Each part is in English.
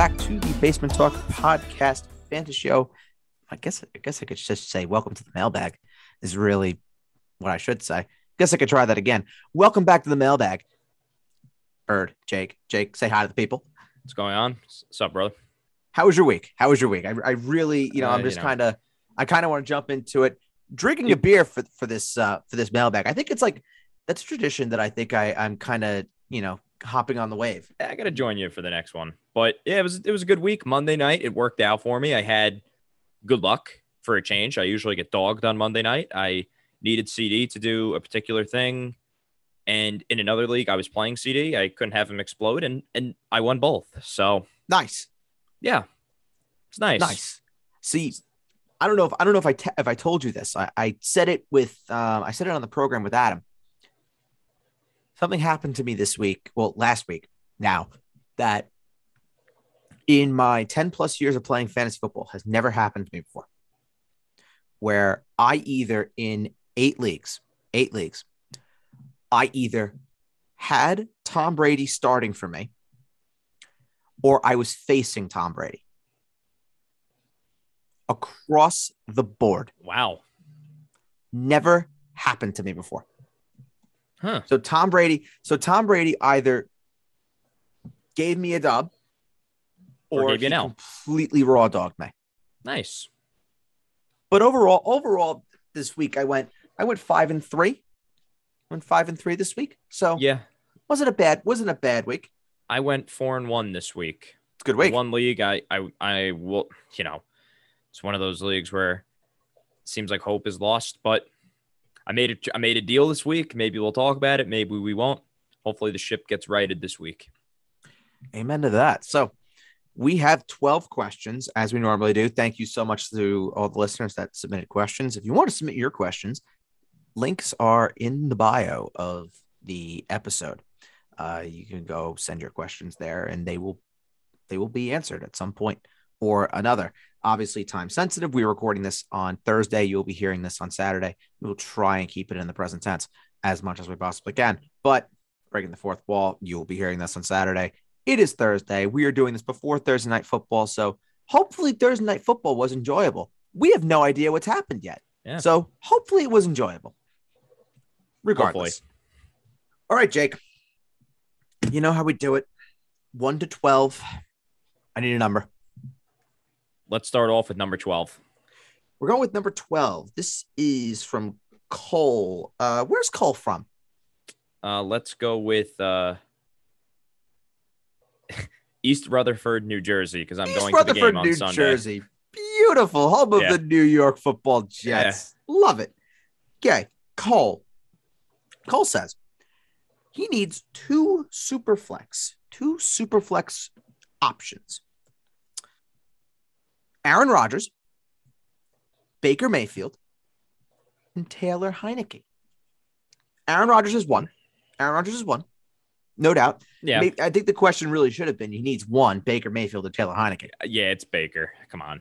back to the Basement Talk Podcast Fantasy Show. I guess I guess I could just say welcome to the mailbag is really what I should say. Guess I could try that again. Welcome back to the mailbag. Bird, Jake, Jake, say hi to the people. What's going on? What's up, brother? How was your week? How was your week? I, I really, you know, Uh, I'm you just know. kind of, I kind of want to jump into it. Drinking a beer for for this uh for this mailbag. I think it's like that's a tradition that I think I I'm kind of you know hopping on the wave. I gotta join you for the next one. But yeah, it was it was a good week. Monday night, it worked out for me. I had good luck for a change. I usually get dogged on Monday night. I needed CD to do a particular thing. And in another league, I was playing CD. I couldn't have him explode, and and I won both. So Nice. yeah, it's nice. Nice. See, I don't know if I don't know if I te- if I told you this. I, I said it with um, I said it on the program with Adam. Something happened to me this week. Well, last week now that in my 10 plus years of playing fantasy football has never happened to me before. Where I either in eight leagues, eight leagues, I either had Tom Brady starting for me or I was facing Tom Brady across the board. Wow. Never happened to me before. Huh. So Tom Brady, so Tom Brady either gave me a dub Or or, gave you an he completely raw dogged me. Nice. But overall, overall this week I went I went five and three. Went five and three this week. So Yeah. wasn't a bad wasn't a bad week. I went four and one this week. It's a good week. One league, I, I, I will, you know, it's one of those leagues where it seems like hope is lost. But I made it. I made a deal this week. Maybe we'll talk about it. Maybe we won't. Hopefully, the ship gets righted this week. Amen to that. So we have 12 questions as we normally do. Thank you so much to all the listeners that submitted questions. If you want to submit your questions, links are in the bio of the episode. Uh, you can go send your questions there and they will they will be answered at some point or another. Obviously, time sensitive. We're recording this on Thursday. You'll be hearing this on Saturday. We'll try and keep it in the present tense as much as we possibly can. But breaking the fourth wall, you'll be hearing this on Saturday. It is Thursday. We are doing this before Thursday night football. So hopefully Thursday night football was enjoyable. We have no idea what's happened yet. Yeah. So hopefully it was enjoyable. Regardless. All right, Jake. You know how we do it. One to 12. I need a number. Let's start off with number twelve. We're going with number 12. This is from Cole. Uh, where's Cole from? Uh, let's go with uh, East Rutherford, New Jersey, because I'm East going to the game on New Sunday. Jersey. Beautiful. Home of Yeah. the New York football Jets. Love it. Okay. Cole. Cole says he needs two super flex, two super flex options. Aaron Rodgers, Baker Mayfield, and Taylor Heinicke. Aaron Rodgers is one. Aaron Rodgers is one. No doubt. Yeah, I think the question really should have been he needs one Baker Mayfield and Taylor Heinicke. yeah, it's Baker. Come on.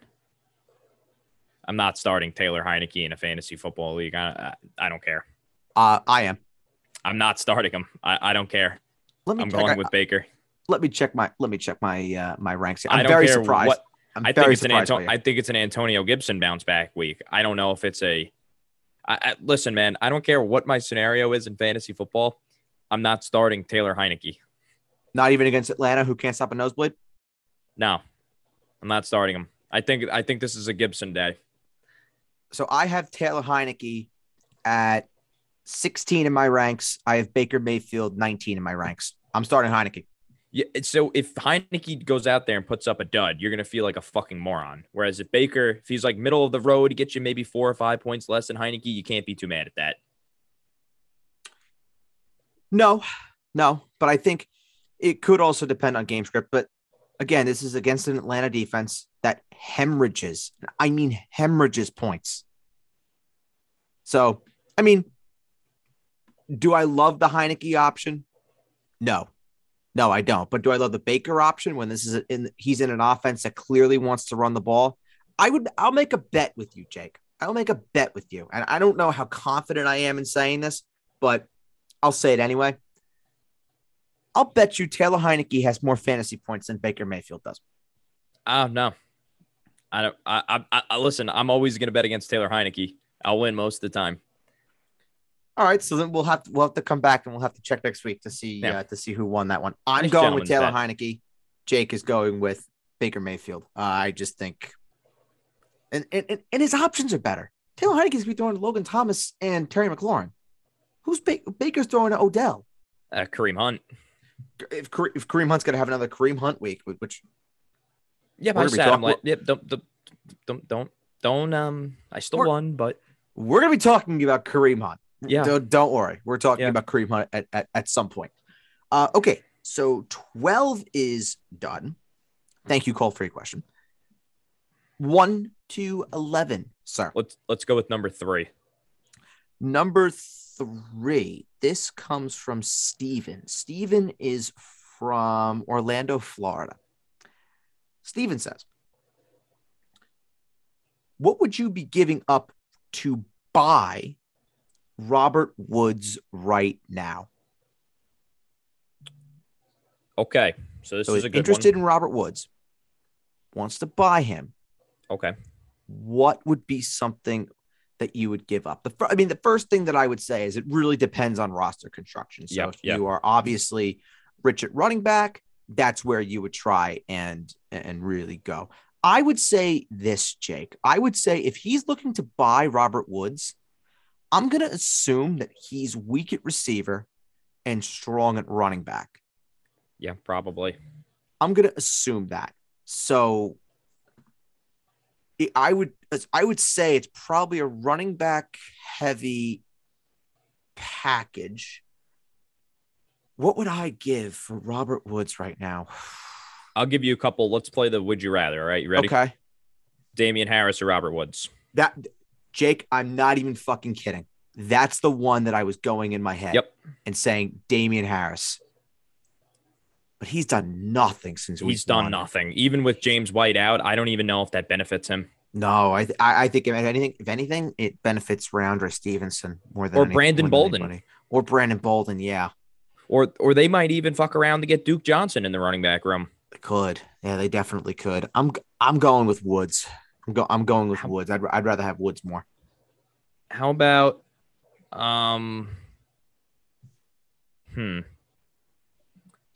I'm not starting Taylor Heinicke in a fantasy football league. I, I, I don't care. Uh, I am. I'm not starting him. I, I don't care. Let me I'm check, going I- with Baker. let me check my let me check my uh, my ranks. I I'm don't very surprised. what- I'm I think it's an. Anto- I think it's an Antonio Gibson bounce back week. I don't know if it's a. I, I, listen, man. I don't care what my scenario is in fantasy football. I'm not starting Taylor Heinicke. Not even against Atlanta, who can't stop a nosebleed. No, I'm not starting him. I think I think this is a Gibson day. So I have Taylor Heinicke at 16 in my ranks. I have Baker Mayfield 19 in my ranks. I'm starting Heinicke. Yeah. So if Heinicke goes out there and puts up a dud, you're gonna feel like a fucking moron. Whereas if Baker, if he's like middle of the road, gets you maybe four or five points less than Heinicke, you can't be too mad at that. No, no, but I think it could also depend on game script. But again, this is against an Atlanta defense that hemorrhages. I mean, hemorrhages points. So, I mean, do I love the Heinicke option? No, no, I don't. But do I love the Baker option when this is in? He's in an offense that clearly wants to run the ball. I would. I'll make a bet with you, Jake. I'll make a bet with you, and I don't know how confident I am in saying this, but I'll say it anyway. I'll bet you Taylor Heinicke has more fantasy points than Baker Mayfield does. Oh no, I don't. I, I, I listen. I'm always going to bet against Taylor Heinicke. I'll win most of the time. All right, so then we'll have to we'll have to come back and we'll have to check next week to see Yeah. uh, to see who won that one. I'm Nice going with Taylor gentleman's Heinicke. Jake is going with Baker Mayfield. Uh, I just think, and, and and his options are better. Taylor Heinicke's be throwing to Logan Thomas and Terry McLaurin. Who's ba- Baker's throwing to Odell? Uh, Kareem Hunt. If Kare- if Kareem Hunt's gonna have another Kareem Hunt week, which Yep, We're I said I'm like, yep. Don't, don't, don't, don't, don't. Um, I still We're- won, but we're gonna be talking about Kareem Hunt. Yeah. Don't, don't worry. We're talking Yeah. about Kareem Hunt at, at, at some point. Uh, okay. So 12 is done. Thank you, Cole, for your question. 1 to 11, sir. let's let's go with number three. Number three. This comes from Steven. Steven is from Orlando, Florida. Steven says, What would you be giving up to buy Robert Woods right now? Okay, so this so is he's a good interested one. in Robert Woods, wants to buy him. Okay, What would be something that you would give up? The fir- I mean, the first thing that I would say is it really depends on roster construction. So Yep, if yep. you are obviously rich at running back, that's where you would try and and really go. I would say this, Jake. I would say if he's looking to buy Robert Woods, I'm going to assume that he's weak at receiver and strong at running back. yeah, probably. I'm gonna assume that. So I would I would say it's probably a running back heavy package. What would I give for Robert Woods right now? I'll give you a couple. Let's play the Would You Rather. All right, you ready? Okay. Damien Harris or Robert Woods? That Jake, I'm not even fucking kidding. That's the one that I was going in my head Yep. and saying Damien Harris. But he's done nothing since He's done one. nothing. Even with James White out, I don't even know if that benefits him. No, I, th- I I think if anything, if anything, it benefits Rhamondre Stevenson more than Or any- Brandon than Bolden. anybody. or Brandon Bolden. Yeah, Or or they might even fuck around to get Duke Johnson in the running back room. they could. Yeah, they definitely could. I'm I'm going with Woods. I'm go I'm going with How- Woods. I'd I'd rather have Woods more. How about um hmm.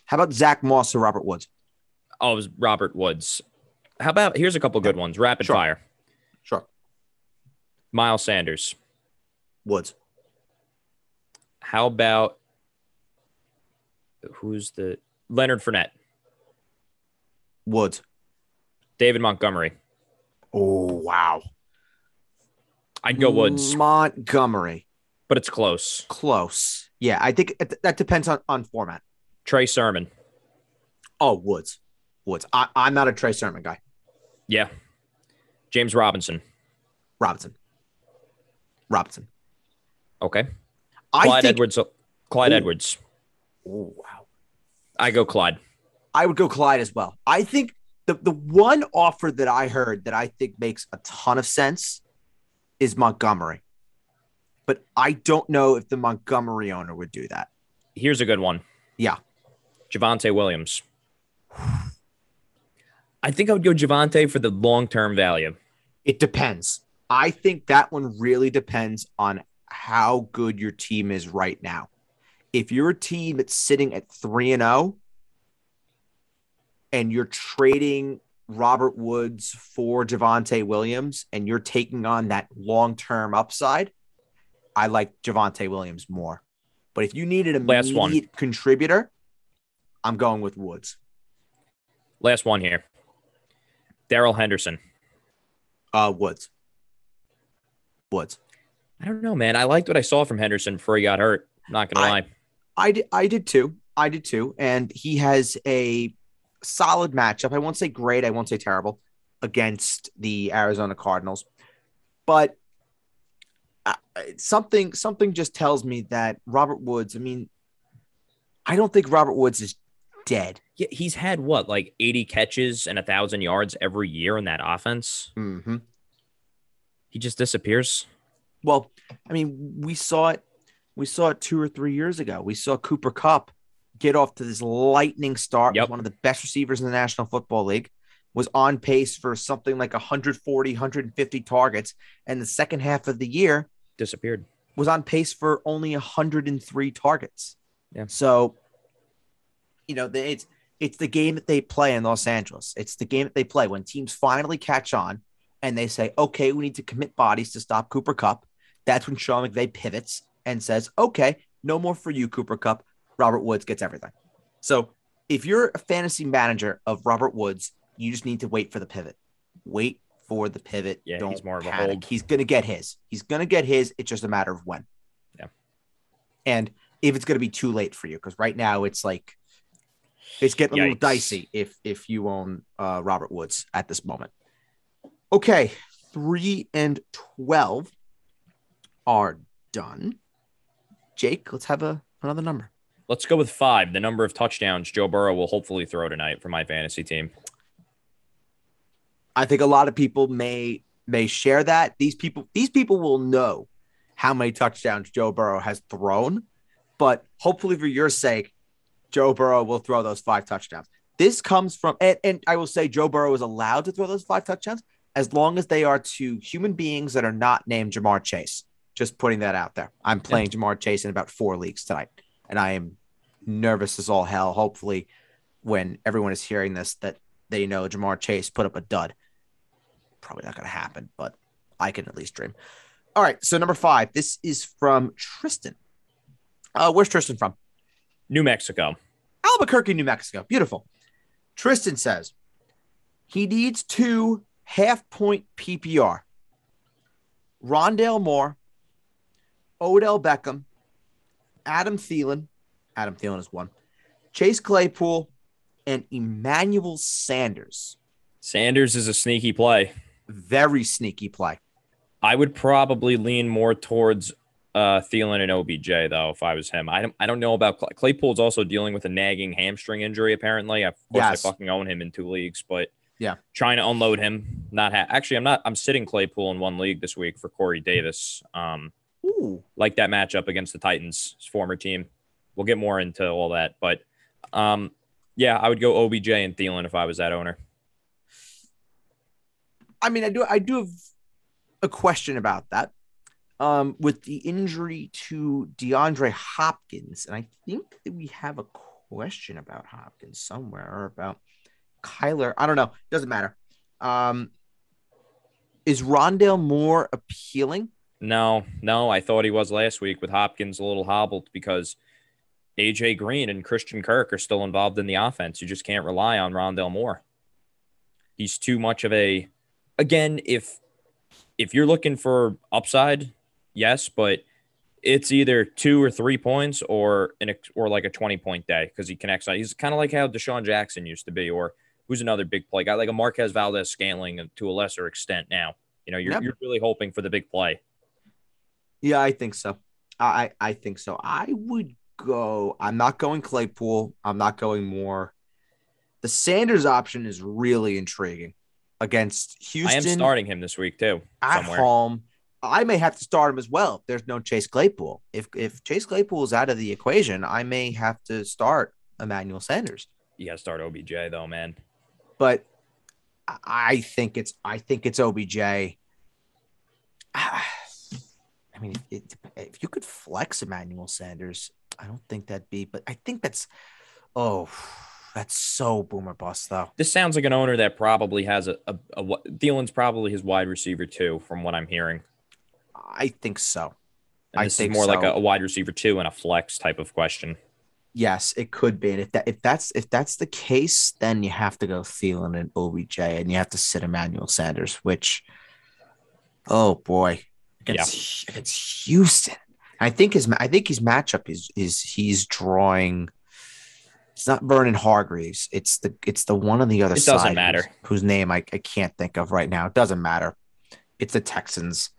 How about Zach Moss or Robert Woods? Oh, it was Robert Woods. How about here's a couple good ones. Rapid Sure. fire. Sure, Miles Sanders. Woods. How about who's the Leonard Fournette? Woods. David Montgomery. Oh wow. I'd go Woods, Montgomery. but it's close. Close. Yeah, I think it, that depends on on format. Trey Sermon. Oh, Woods. Woods. I, I'm not a Trey Sermon guy. Yeah. James Robinson. Robinson. Robinson. Okay. I Clyde think. Edwards. Clyde Ooh. Edwards. Oh, wow. I go Clyde. I would go Clyde as well. I think the the one offer that I heard that I think makes a ton of sense is Montgomery. But I don't know if the Montgomery owner would do that. Here's a good one. Yeah. Javonte Williams. I think I would go Javonte for the long term value. It depends. I think that one really depends on how good your team is right now. If you're a team that's sitting at 3 and 0 and you're trading Robert Woods for Javonte Williams and you're taking on that long-term upside, I like Javonte Williams more. But if you need an Last one. contributor, I'm going with Woods. Last one here. Darrell Henderson. Uh Woods. Woods. I don't know, man. I liked what I saw from Henderson before he got hurt. Not gonna I- lie. I did, I did too. I did too. And he has a solid matchup. I won't say great. I won't say terrible against the Arizona Cardinals, but uh, something something just tells me that Robert Woods. I mean, I don't think Robert Woods is dead. Yeah, he's had what, like 80 catches and a thousand yards every year in that offense. Mm-hmm. He just disappears. Well, I mean, we saw it. We saw it two or three years ago. We saw Cooper Kupp get off to this lightning start. Yep. One of the best receivers in the National Football League. Was on pace for something like 140, 150 targets. And the second half of the year Disappeared. was on pace for only 103 targets. Yeah. So, you know, it's it's the game that they play in Los Angeles. It's the game that they play when teams finally catch on and they say, "Okay, we need to commit bodies to stop Cooper Kupp." That's when Sean McVay pivots and says, "Okay, no more for you, Cooper Kupp. Robert Woods gets everything." So, if you're a fantasy manager of Robert Woods, you just need to wait for the pivot. Wait for the pivot. Yeah, Don't he's more of a hold. He's gonna get his. He's gonna get his. It's just a matter of when. Yeah. And if it's gonna be too late for you, because right now it's like it's getting a little dicey if if you own uh, Robert Woods at this moment. Okay, three and twelve are done. Jake, let's have a another number. Let's go with five. The number of touchdowns Joe Burrow will hopefully throw tonight for my fantasy team. I think a lot of people may may share that. These people these people will know how many touchdowns Joe Burrow has thrown, but hopefully for your sake, Joe Burrow will throw those five touchdowns. This comes from and, and I will say Joe Burrow is allowed to throw those five touchdowns as long as they are to human beings that are not named Ja'Marr Chase. Just putting that out there. I'm playing Ja'Marr Chase in about four leagues tonight, and I am nervous as all hell. Hopefully, when everyone is hearing this, that they know Ja'Marr Chase put up a dud probably not going to happen, but I can at least dream. All right. So number five, this is from Tristan. Uh, where's Tristan from? New Mexico. Albuquerque, New Mexico. Beautiful. Tristan says he needs two half point PPR. Rondale Moore, Odell Beckham, Adam Thielen. Adam Thielen is one. Chase Claypool and Emmanuel Sanders. Sanders is a sneaky play. Very sneaky play. I would probably lean more towards uh, Thielen and OBJ though if I was him. I don't I don't know about Clay- Claypool's also dealing with a nagging hamstring injury apparently. Of course, Yes. I fucking own him in two leagues, but Yeah. trying to unload him. Not ha- actually, I'm not. I'm sitting Claypool in one league this week for Corey Davis. Um, Ooh. like that matchup against the Titans, his former team. We'll get more into all that, but um, yeah, I would go OBJ and Thielen if I was that owner. I mean, I do I do have a question about that. Um, with the injury to DeAndre Hopkins, and I think that we have a question about Hopkins somewhere or about Kyler. I don't know. Doesn't matter. Um, is Rondale more appealing? No, no, I thought he was last week with Hopkins a little hobbled because AJ Green and Christian Kirk are still involved in the offense. You just can't rely on Rondale Moore. He's too much of a again, if if you're looking for upside, yes, but it's either two or three points or an or like a 20 point day because he connects on. He's kind of like how DeSean Jackson used to be, or who's another big play guy like a Marquez Valdes Scantling to a lesser extent now. You know, you're, Yep. you're really hoping for the big play. Yeah, I think so. I I I think so. I would go. I'm not going Claypool. I'm not going more. The Sanders option is really intriguing against Houston. I am starting him this week too. at somewhere. home. I may have to start him as well. If there's no Chase Claypool. If if Chase Claypool is out of the equation, I may have to start Emmanuel Sanders. You got to start OBJ though, man. But I- I think it's I think it's OBJ. I mean, it, if you could flex Emmanuel Sanders, I don't think that'd be. But I think that's oh, that's so boomer bust though. This sounds like an owner that probably has a, a, a Thielen's probably his wide receiver too, from what I'm hearing. I think so. And I this is think more like a, a wide receiver two and a flex type of question. Yes, it could be. And if that if that's if that's the case, then you have to go Thielen and OBJ, and you have to sit Emmanuel Sanders, which, oh boy, against, against Houston. I think his I think his matchup is is he's drawing. It's not Vernon Hargreaves. It's the it's the one on the other It side. doesn't whose- matter. Whose, name I, I can't think of right now. It doesn't matter. It's the Texans.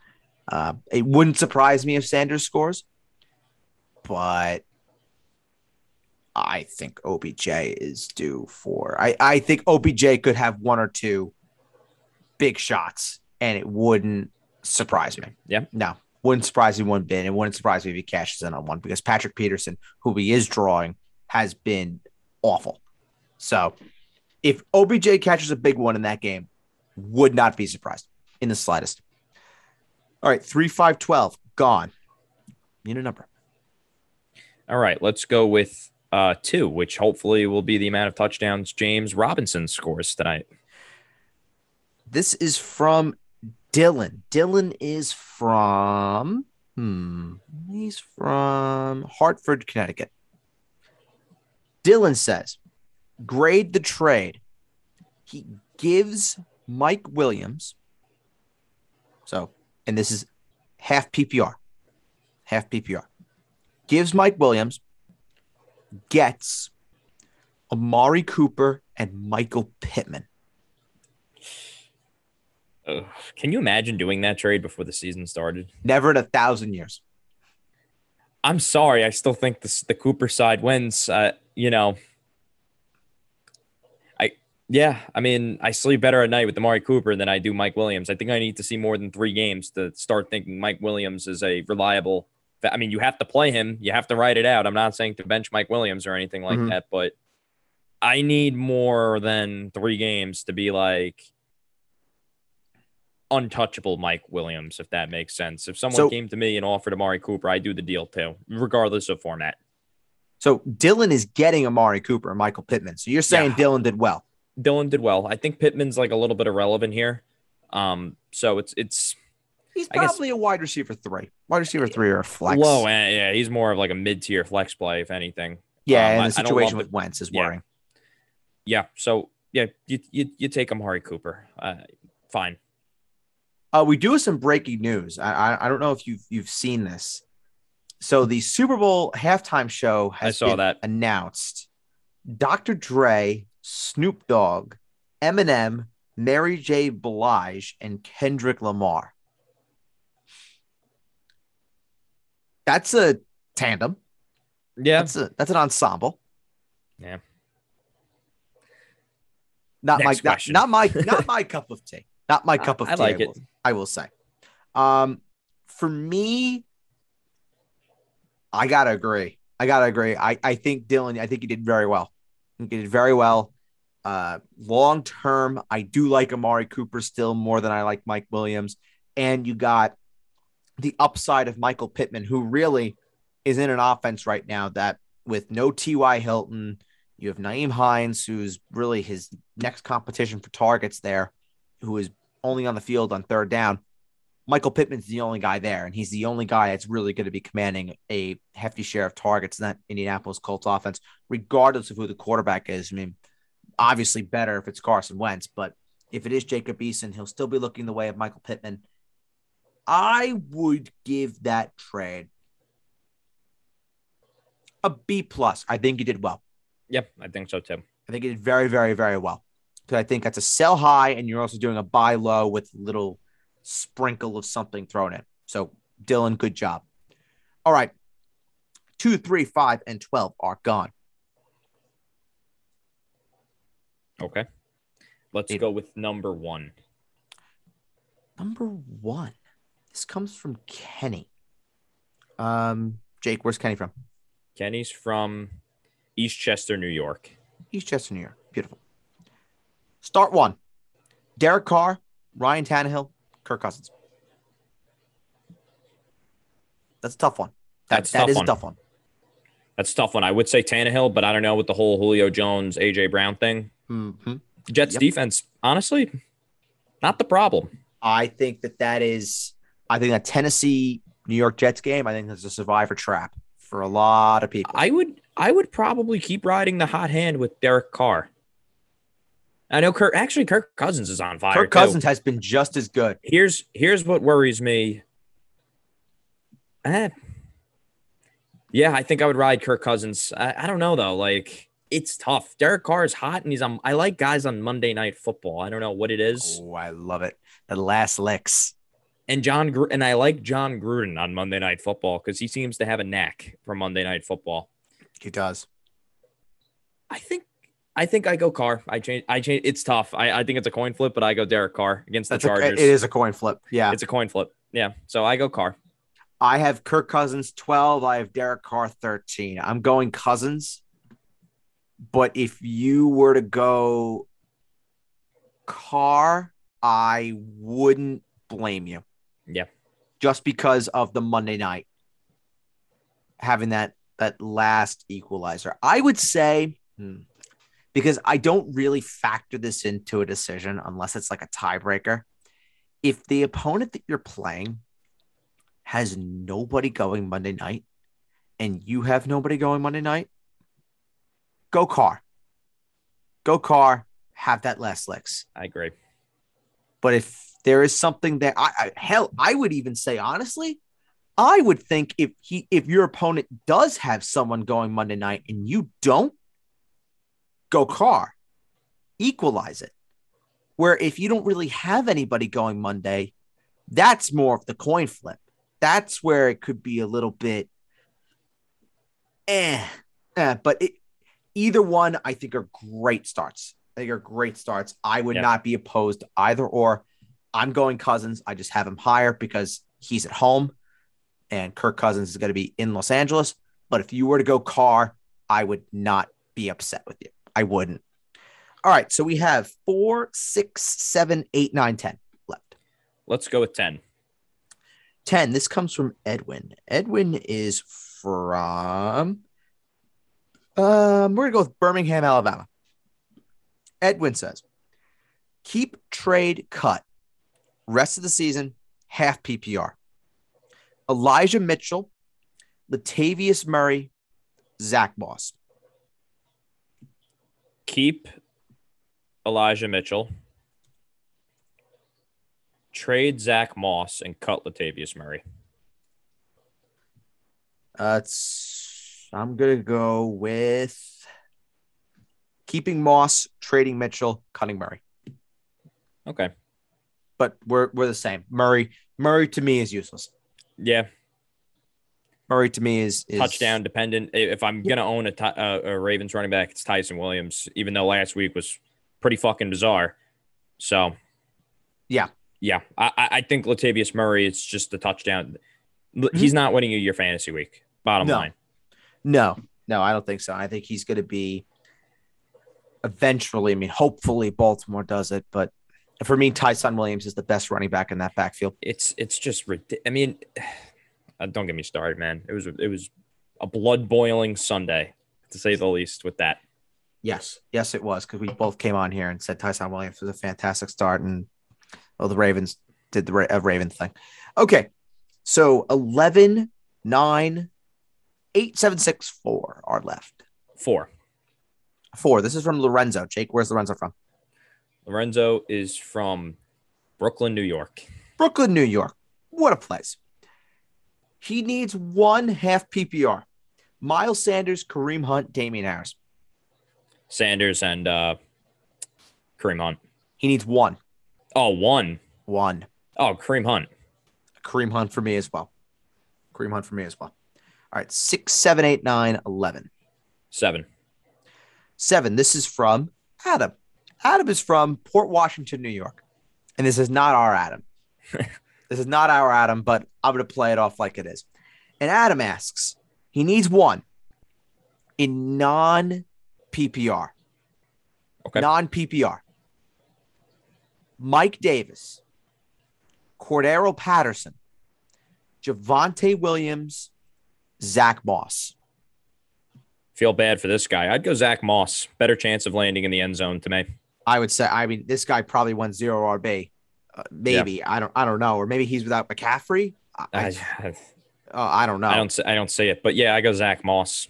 Uh, it wouldn't surprise me if Sanders scores, but I think OBJ is due for. I, I think OBJ could have one or two big shots, and it wouldn't surprise me. Yeah. No, wouldn't surprise me one bit. It wouldn't surprise me if he cashes in on one because Patrick Peterson, who he is drawing, has been awful. So if OBJ catches a big one in that game, would not be surprised in the slightest. All right, 3 5 12, gone. Need a number. All right, let's go with uh, two, which hopefully will be the amount of touchdowns James Robinson scores tonight. This is from Dylan. Dylan is from, hmm, he's from Hartford, Connecticut. Dylan says, grade the trade. He gives Mike Williams, so, and this is half PPR, half PPR, gives Mike Williams, gets Amari Cooper and Michael Pittman. Can you imagine doing that trade before the season started? Never in a thousand years. I'm sorry. I still think this, the Cooper side wins. Uh, you know, I yeah. I mean, I sleep better at night with Amari Cooper than I do Mike Williams. I think I need to see more than three games to start thinking Mike Williams is a reliable. I mean, you have to play him. You have to write it out. I'm not saying to bench Mike Williams or anything like Mhm. that, but I need more than three games to be like untouchable Mike Williams, if that makes sense. If someone So- came to me and offered Amari Cooper, I do the deal too, regardless of format. So Dylan is getting Amari Cooper and Michael Pittman. So you're saying Yeah. Dylan did well. Dylan did well. I think Pittman's like a little bit irrelevant here. Um, so it's it's He's I guess- probably a wide receiver three, wide receiver three or a flex. low. Yeah, he's more of like a mid tier flex play, if anything. Yeah, Um, and I- the situation with Wentz is Yeah. worrying. Yeah. So yeah, you you, you take Amari Cooper. Uh, fine. Uh, we do have some breaking news. I, I I don't know if you've you've seen this. So the Super Bowl halftime show has saw been that. announced. Dr. Dre, Snoop Dogg, Eminem, Mary J. Blige, and Kendrick Lamar. That's a tandem. Yeah. That's a that's an ensemble. Yeah. Not Next my not, not my not my cup of tea. Not my cup of I tea. like I it. I will say. Um, for me, I gotta agree. I gotta agree. I I think Dylan. I think he did very well. He did very well. Uh, long term, I do like Amari Cooper still more than I like Mike Williams. And you got the upside of Michael Pittman, who really is in an offense right now that with no T.Y. Hilton, you have Nyheim Hines, who's really his next competition for targets there, who is only on the field on third down. Michael Pittman's the only guy there, and he's the only guy that's really going to be commanding a hefty share of targets in that Indianapolis Colts offense, regardless of who the quarterback is. I mean, obviously better if it's Carson Wentz, but if it is Jacob Eason, he'll still be looking the way of Michael Pittman. I would give that trade a B plus. I think he did well. Yep. I think so too. I think he did very, very, very well. Because I think that's a sell high, and you're also doing a buy low with little sprinkle of something thrown in. So, Dylan, good job. All right. Two, three, five, and 12 are gone. Okay. Let's go with number one. Number one. This comes from Kenny. Um, Jake, where's Kenny from? Kenny's from Eastchester, New York. Eastchester, New York. Beautiful. Start one. Derek Carr, Ryan Tannehill, Kirk Cousins. That's a tough one. That, That's that tough is one. a tough one. That's a tough one. I would say Tannehill, but I don't know with the whole Julio Jones, AJ Brown thing. Mhm. Jets Yep. defense, honestly, not the problem. I think that that is, I think that Tennessee New York Jets game, I think that's a survivor trap for a lot of people. I would I would probably keep riding the hot hand with Derek Carr. I know Kirk actually Kirk Cousins is on fire. Kirk too. Cousins has been just as good. Here's here's what worries me. Eh, yeah, I think I would ride Kirk Cousins. I, I don't know though. Like it's tough. Derek Carr is hot and he's on I like guys on Monday night football. I don't know what it is. Oh, I love it. The last licks. And John Gru- and I like Jon Gruden on Monday night football because he seems to have a knack for Monday night football. He does. I think I think I go Carr. I change. I change. It's tough. I, I think it's a coin flip, but I go Derek Carr against the That's a, Chargers. it is a coin flip. Yeah. It's a coin flip. Yeah. So I go Carr. I have Kirk Cousins 12. I have Derek Carr 13. I'm going Cousins But if you were to go Carr, I wouldn't blame you. Yeah. Just because of the Monday night having that that last equalizer. I would say hmm, because I don't really factor this into a decision unless it's like a tiebreaker. If the opponent that you're playing has nobody going Monday night and you have nobody going Monday night, go Carr. Go Carr, have that last licks. I agree. But if there is something that I, I hell, I would even say honestly, I would think if he if your opponent does have someone going Monday night and you don't, go Carr, equalize it. Where if you don't really have anybody going Monday, that's more of the coin flip. That's where it could be a little bit eh. eh but it, either one I think are great starts. Think are great starts. I would Yeah. not be opposed either or. I'm going Cousins. I just have him higher because he's at home and Kirk Cousins is going to be in Los Angeles. But if you were to go Carr, I would not be upset with you. I wouldn't. All right. So we have four, six, seven, eight, nine, ten left. Let's go with 10. 10. This comes from Edwin. Edwin is from, um, we're going to go with Birmingham, Alabama. Edwin says, keep trade cut. Rest of the season, half PPR. Elijah Mitchell, Latavius Murray, Zach Moss. Keep Elijah Mitchell. Trade Zach Moss and cut Latavius Murray. Uh, I'm to go with keeping Moss, trading Mitchell, cutting Murray. Okay. But we're, we're the same. Murray, Murray to me is useless. Yeah. Murray to me is, is touchdown dependent. If I'm gonna own a, uh, a Ravens running back, it's Ty'Son Williams. Even though last week was pretty fucking bizarre. So, Yeah. yeah, I, I think Latavius Murray is just the touchdown. L- He's not winning you your fantasy week. Bottom No. line, No, no, I don't think so. I think he's going to be eventually. I mean, hopefully Baltimore does it, but for me, Ty'Son Williams is the best running back in that backfield. it's it's just ridiculous. I mean, don't get me started, man. It was it was a blood boiling Sunday to say the least. With that, Yes, yes, it was because we both came on here and said Ty'Son Williams was a fantastic start, and well, the Ravens did the Ra- uh, Raven thing. Okay, so 11, 9, 8, 7, 6, 4 are left. four. Four. This is from Lorenzo. Jake, where's Lorenzo from? Lorenzo is from Brooklyn, New York. Brooklyn, New York. What a place. He needs one half PPR. Miles Sanders, Kareem Hunt, Damien Harris. Sanders and uh, Kareem Hunt. He needs one. Oh, one. One. Oh, Kareem Hunt. Kareem Hunt for me as well. Kareem Hunt for me as well. All right. Six, seven, eight, nine, 11. Seven. Seven. This is from Adam. Adam is from Port Washington, New York. And this is not our Adam. this is not our Adam, but I'm going to play it off like it is. And Adam asks, he needs one in non PPR. Okay. Non PPR. Mike Davis, Cordarrelle Patterson, Javonte Williams, Zach Moss. Feel bad for this guy. I'd go Zach Moss. Better chance of landing in the end zone to me. I would say. I mean, this guy probably won zero RB. Uh, maybe I don't. I don't know. Or maybe he's without McCaffrey. I, I, uh, I don't know. I don't. see- I don't see it. But yeah, I go Zach Moss.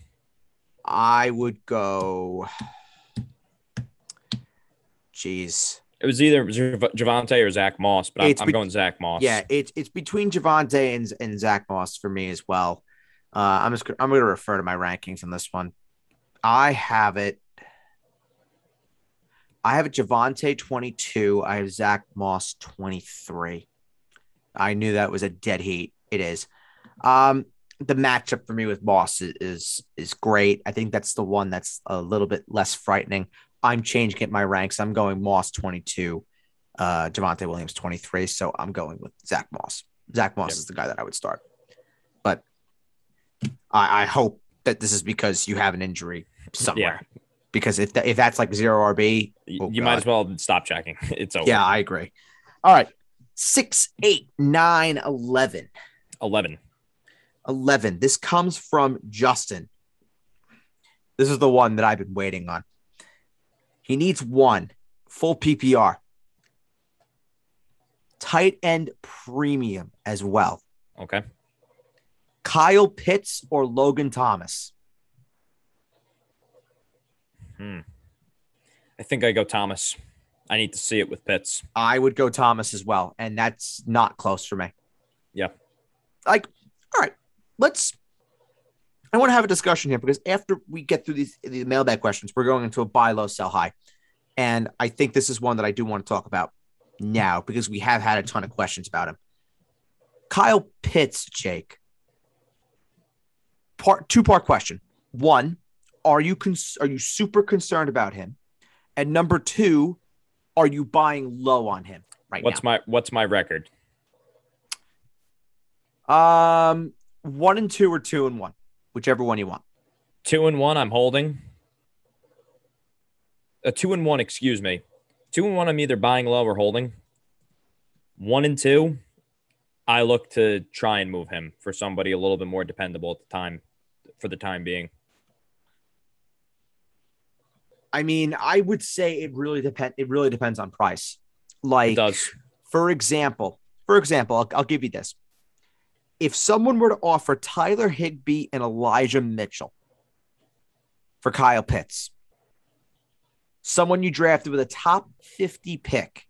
I would go. Jeez. It was either Jav- Javonte or Zach Moss, but I'm, I'm bet- going Zach Moss. Yeah, it's it's between Javonte and and Zach Moss for me as well. Uh, I'm just I'm going to refer to my rankings on this one. I have it. I have Javonte 22. I have Zach Moss 23. I knew that was a dead heat. It is. Um, the matchup for me with Moss is, is is great. I think that's the one that's a little bit less frightening. I'm changing it my ranks. I'm going Moss 22, uh, Javonte Williams 23. So I'm going with Zach Moss. Zach Moss Yep. is the guy that I would start. But I, I hope that this is because you have an injury somewhere. Because if that, if that's like zero RB, Oh, you might as well stop checking. It's over. yeah, I agree. All right, six, eight, nine, eleven. 11. 11. This comes from Justin. This is the one that I've been waiting on. He needs one full PPR, tight end premium as well. Okay. Kyle Pitts or Logan Thomas? Hmm. I think I go Thomas. I need to see it with Pitts. I would go Thomas as well, and that's not close for me. Yeah. Like, all right, let's. I want to have a discussion here because after we get through these the mailbag questions, we're going into a buy low, sell high, and I think this is one that I do want to talk about now because we have had a ton of questions about him. Kyle Pitts, Jake. Part two part question. One, are you cons- are you super concerned about him? And number two, are you buying low on him right now. What's my what's my record? Um, one and two or two and one, whichever one you want. Two and one, I'm holding. A two and one, excuse me. Two and one, I'm either buying low or holding. One and two, I look to try and move him for somebody a little bit more dependable at the time, for the time being. I mean, I would say it really depend. It really depends on price. Like, does. for example, for example, I'll, I'll give you this. If someone were to offer Tyler Higbee and Elijah Mitchell for Kyle Pitts, someone you drafted with a top 50 pick,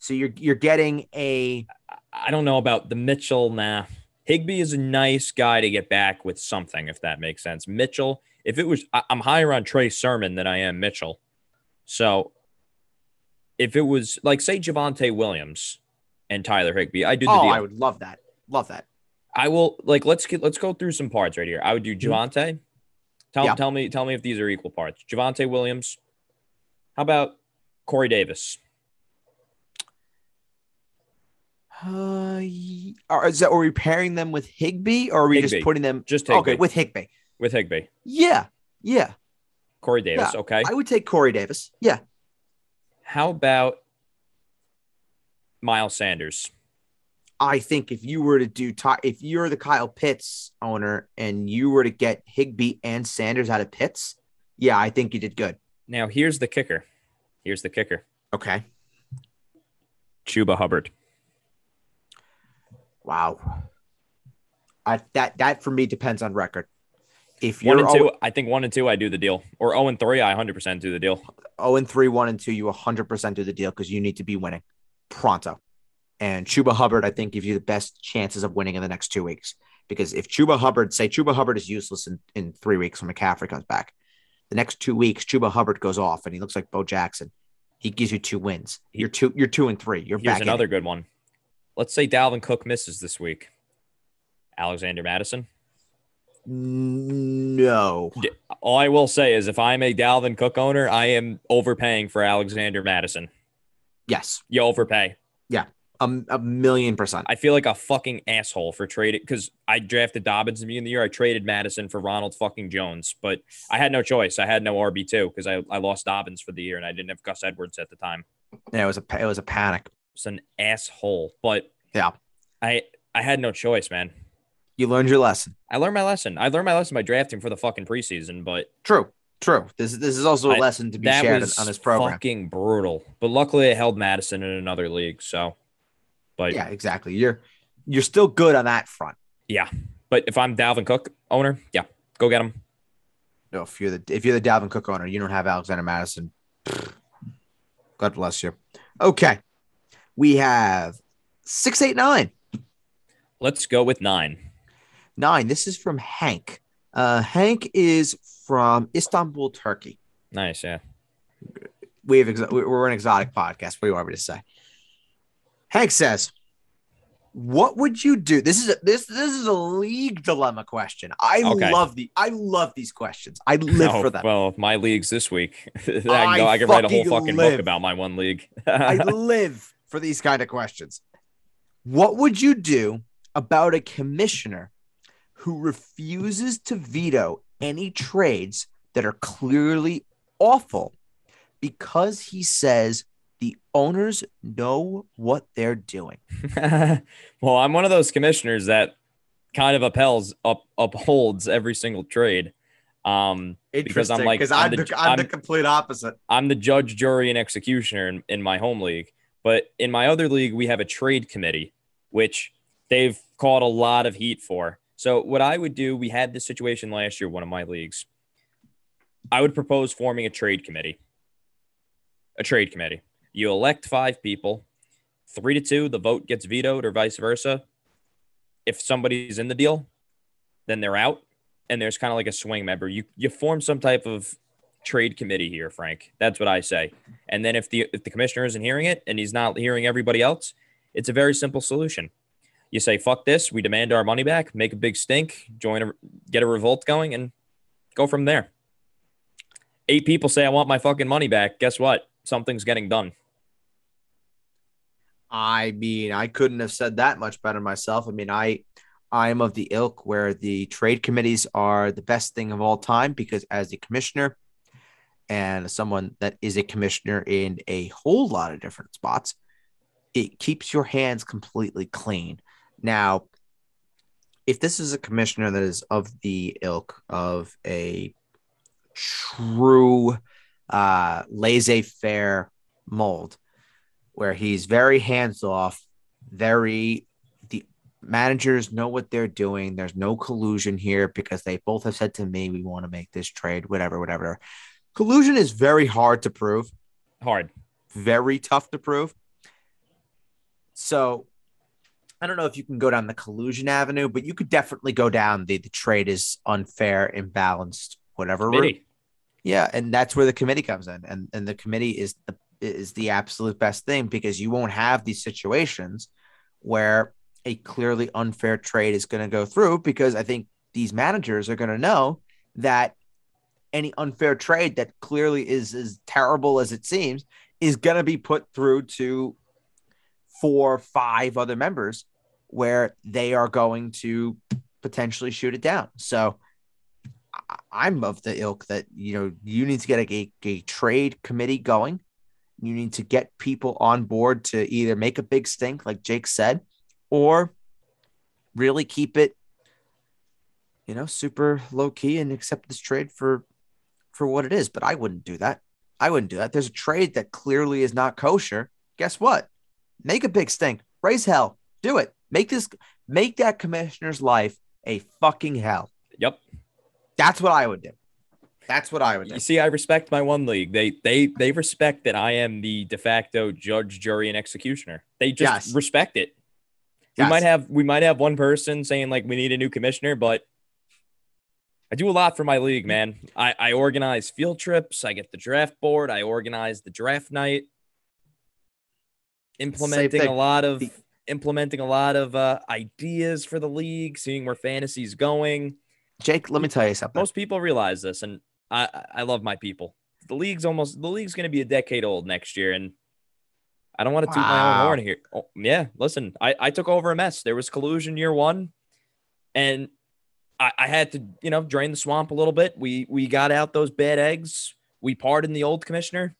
so you're you're getting a I don't know about the Mitchell. Nah, Higbee is a nice guy to get back with something, if that makes sense. Mitchell, if it was, I'm higher on Trey Sermon than I am Mitchell. So if it was like, say, Javonte Williams and Tyler Higbee, I do the oh, deal. I would love that, love that. I will like let's get let's go through some parts right here. I would do Javonte. Tell Yeah. tell me tell me if these are equal parts. Javonte Williams. How about Corey Davis? Uh, are, is that, are we pairing them with Higbee or are we just putting them? Just Higbee Okay, with Higbee. With Higbee. Yeah, yeah. Corey Davis. Okay. I would take Corey Davis. Yeah. How about Miles Sanders? I think if you were to do if you're the Kyle Pitts owner and you were to get Higbee and Sanders out of Pitts, yeah, I think you did good. Now here's the kicker. Here's the kicker. Okay. Chuba Hubbard. Wow. I, that that for me depends on record. If you're One and two, oh, I think one and two, I do the deal. Or 0 and three, I 100% do the deal. 0 and 3, 1 and 2, you 100% do the deal because you need to be winning pronto. And Chuba Hubbard, I think, gives you the best chances of winning in the next two weeks. Because if Chuba Hubbard, say Chuba Hubbard is useless in, in three weeks when McCaffrey comes back, the next two weeks, Chuba Hubbard goes off and he looks like Bo Jackson. He gives you two wins. You're two, you're two and three. You're Here's back. another good one. Let's say Dalvin Cook misses this week. Alexander Mattison. No. All I will say is if I'm a Dalvin Cook owner, I am overpaying for Alexander Mattison. Yes. You overpay. Yeah, a, a million percent. I feel like a fucking asshole for trading because I drafted Dobbins in the beginning of the year. I traded Mattison for Ronald fucking Jones, but I had no choice. I had no RB two because I, I lost Dobbins for the year and I didn't have Gus Edwards at the time. Yeah, it was a it was a panic. It's an asshole, but Yeah. I I had no choice, man. You learned your lesson. I learned my lesson. I learned my lesson by drafting for the fucking preseason, but True. True. This this is also a I- lesson to be shared on this program. fucking brutal. But luckily, I held Mattison in another league. So, but Yeah, exactly. You're you're still good on that front. Yeah, but if I'm Dalvin Cook owner, yeah, go get him. No, if you're the if you're the Dalvin Cook owner, you don't have Alexander Mattison. God bless you. Okay. We have six, eight, nine. Let's go with nine. Nine. This is from Hank. Uh, Hank is from Istanbul, Turkey. Nice, yeah. We have ex- we're an exotic podcast. What do you want me to say? Hank says, "What would you do?" This is a, this this is a league dilemma question. I Okay. love the I love these questions. I live Oh, for them. Well, my leagues this week. I can I go. I can write a whole fucking fucking live. book about my one league. I live for these kind of questions. What would you do about a commissioner who refuses to veto any trades that are clearly awful because he says the owners know what they're doing. well, I'm one of those commissioners that kind of uphels up upholds every single trade. Um, because I'm like because I'm, I'm, the, I'm, I'm the complete opposite. I'm the judge, jury, and executioner in, in my home league. But in my other league, we have a trade committee, which they've caught a lot of heat for. So what I would do, we had this situation last year, one of my leagues. I would propose forming a trade committee. A trade committee. You elect five people, three to two, the vote gets vetoed or vice versa. If somebody's in the deal, then they're out. And there's kind of like a swing member. You you form some type of trade committee here, Frank. That's what I say. And then if the if the commissioner isn't hearing it and he's not hearing everybody else, it's a very simple solution. You say, fuck this, we demand our money back, make a big stink, join a get a revolt going, and go from there. Eight people say I want my fucking money back. Guess what? Something's getting done. I mean, I couldn't have said that much better myself. I mean, I I am of the ilk where the trade committees are the best thing of all time because as a commissioner and someone that is a commissioner in a whole lot of different spots, it keeps your hands completely clean. Now, if this is a commissioner that is of the ilk of a true uh, laissez faire mold, where he's very hands off, very the managers know what they're doing. There's no collusion here because they both have said to me, we want to make this trade, whatever, whatever. Collusion is very hard to prove. Hard. Very tough to prove. So I don't know if you can go down the collusion avenue, but you could definitely go down the the trade is unfair, imbalanced, whatever. Route. Yeah, and that's where the committee comes in, and and the committee is the is the absolute best thing because you won't have these situations where a clearly unfair trade is going to go through because I think these managers are going to know that any unfair trade that clearly is as terrible as it seems is going to be put through to four, five other members where they are going to potentially shoot it down. So I'm of the ilk that you know you need to get a, a, a trade committee going you need to get people on board to either make a big stink, like Jake said, or really keep it, you know, super low key and accept this trade for for what it is. But I wouldn't do that. I wouldn't do that. There's a trade that clearly is not kosher. Guess what? Make a big stink. Raise hell. Do it. Make this make that commissioner's life a fucking hell. Yep. That's what I would do. That's what I would do. You see, I respect my one league. They they they respect that I am the de facto judge, jury, and executioner. They just yes. respect it. Yes. We might have we might have one person saying like we need a new commissioner, but I do a lot for my league, man. I, I organize field trips, I get the draft board, I organize the draft night, implementing a lot of implementing a lot of uh, ideas for the league, seeing where fantasy's going. Jake, let me tell you something. Most people realize this, and I I love my people. The league's almost the league's going to be a decade old next year, and I don't want to toot my own horn here. Oh, yeah, listen, I I took over a mess. There was collusion year one, and I, I had to you know drain the swamp a little bit. We we got out those bad eggs. We pardoned the old commissioner.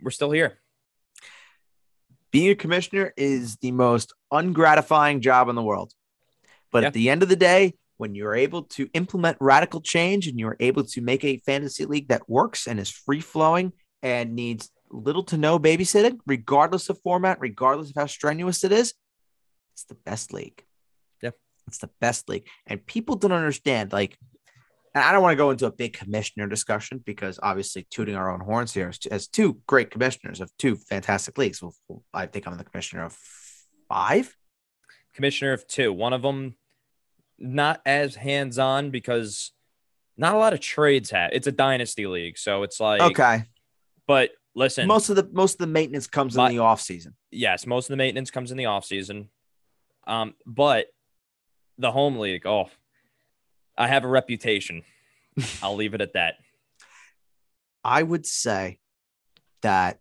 We're still here. Being a commissioner is the most ungratifying job in the world. But yeah. at the end of the day, when you're able to implement radical change and you're able to make a fantasy league that works and is free flowing and needs little to no babysitting, regardless of format, regardless of how strenuous it is, it's the best league. Yeah. It's the best league. And people don't understand, like, and I don't want to go into a big commissioner discussion because obviously tooting our own horns here as, as two great commissioners of two fantastic leagues. Well, I think I'm the commissioner of five. Commissioner of two. One of them not as hands on because not a lot of trades have. It's a dynasty league, so it's like okay. But listen, most of the most of the maintenance comes in the off season. Yes, most of the maintenance comes in the off season. Um, but the home league, oh, I have a reputation. I'll leave it at that. I would say that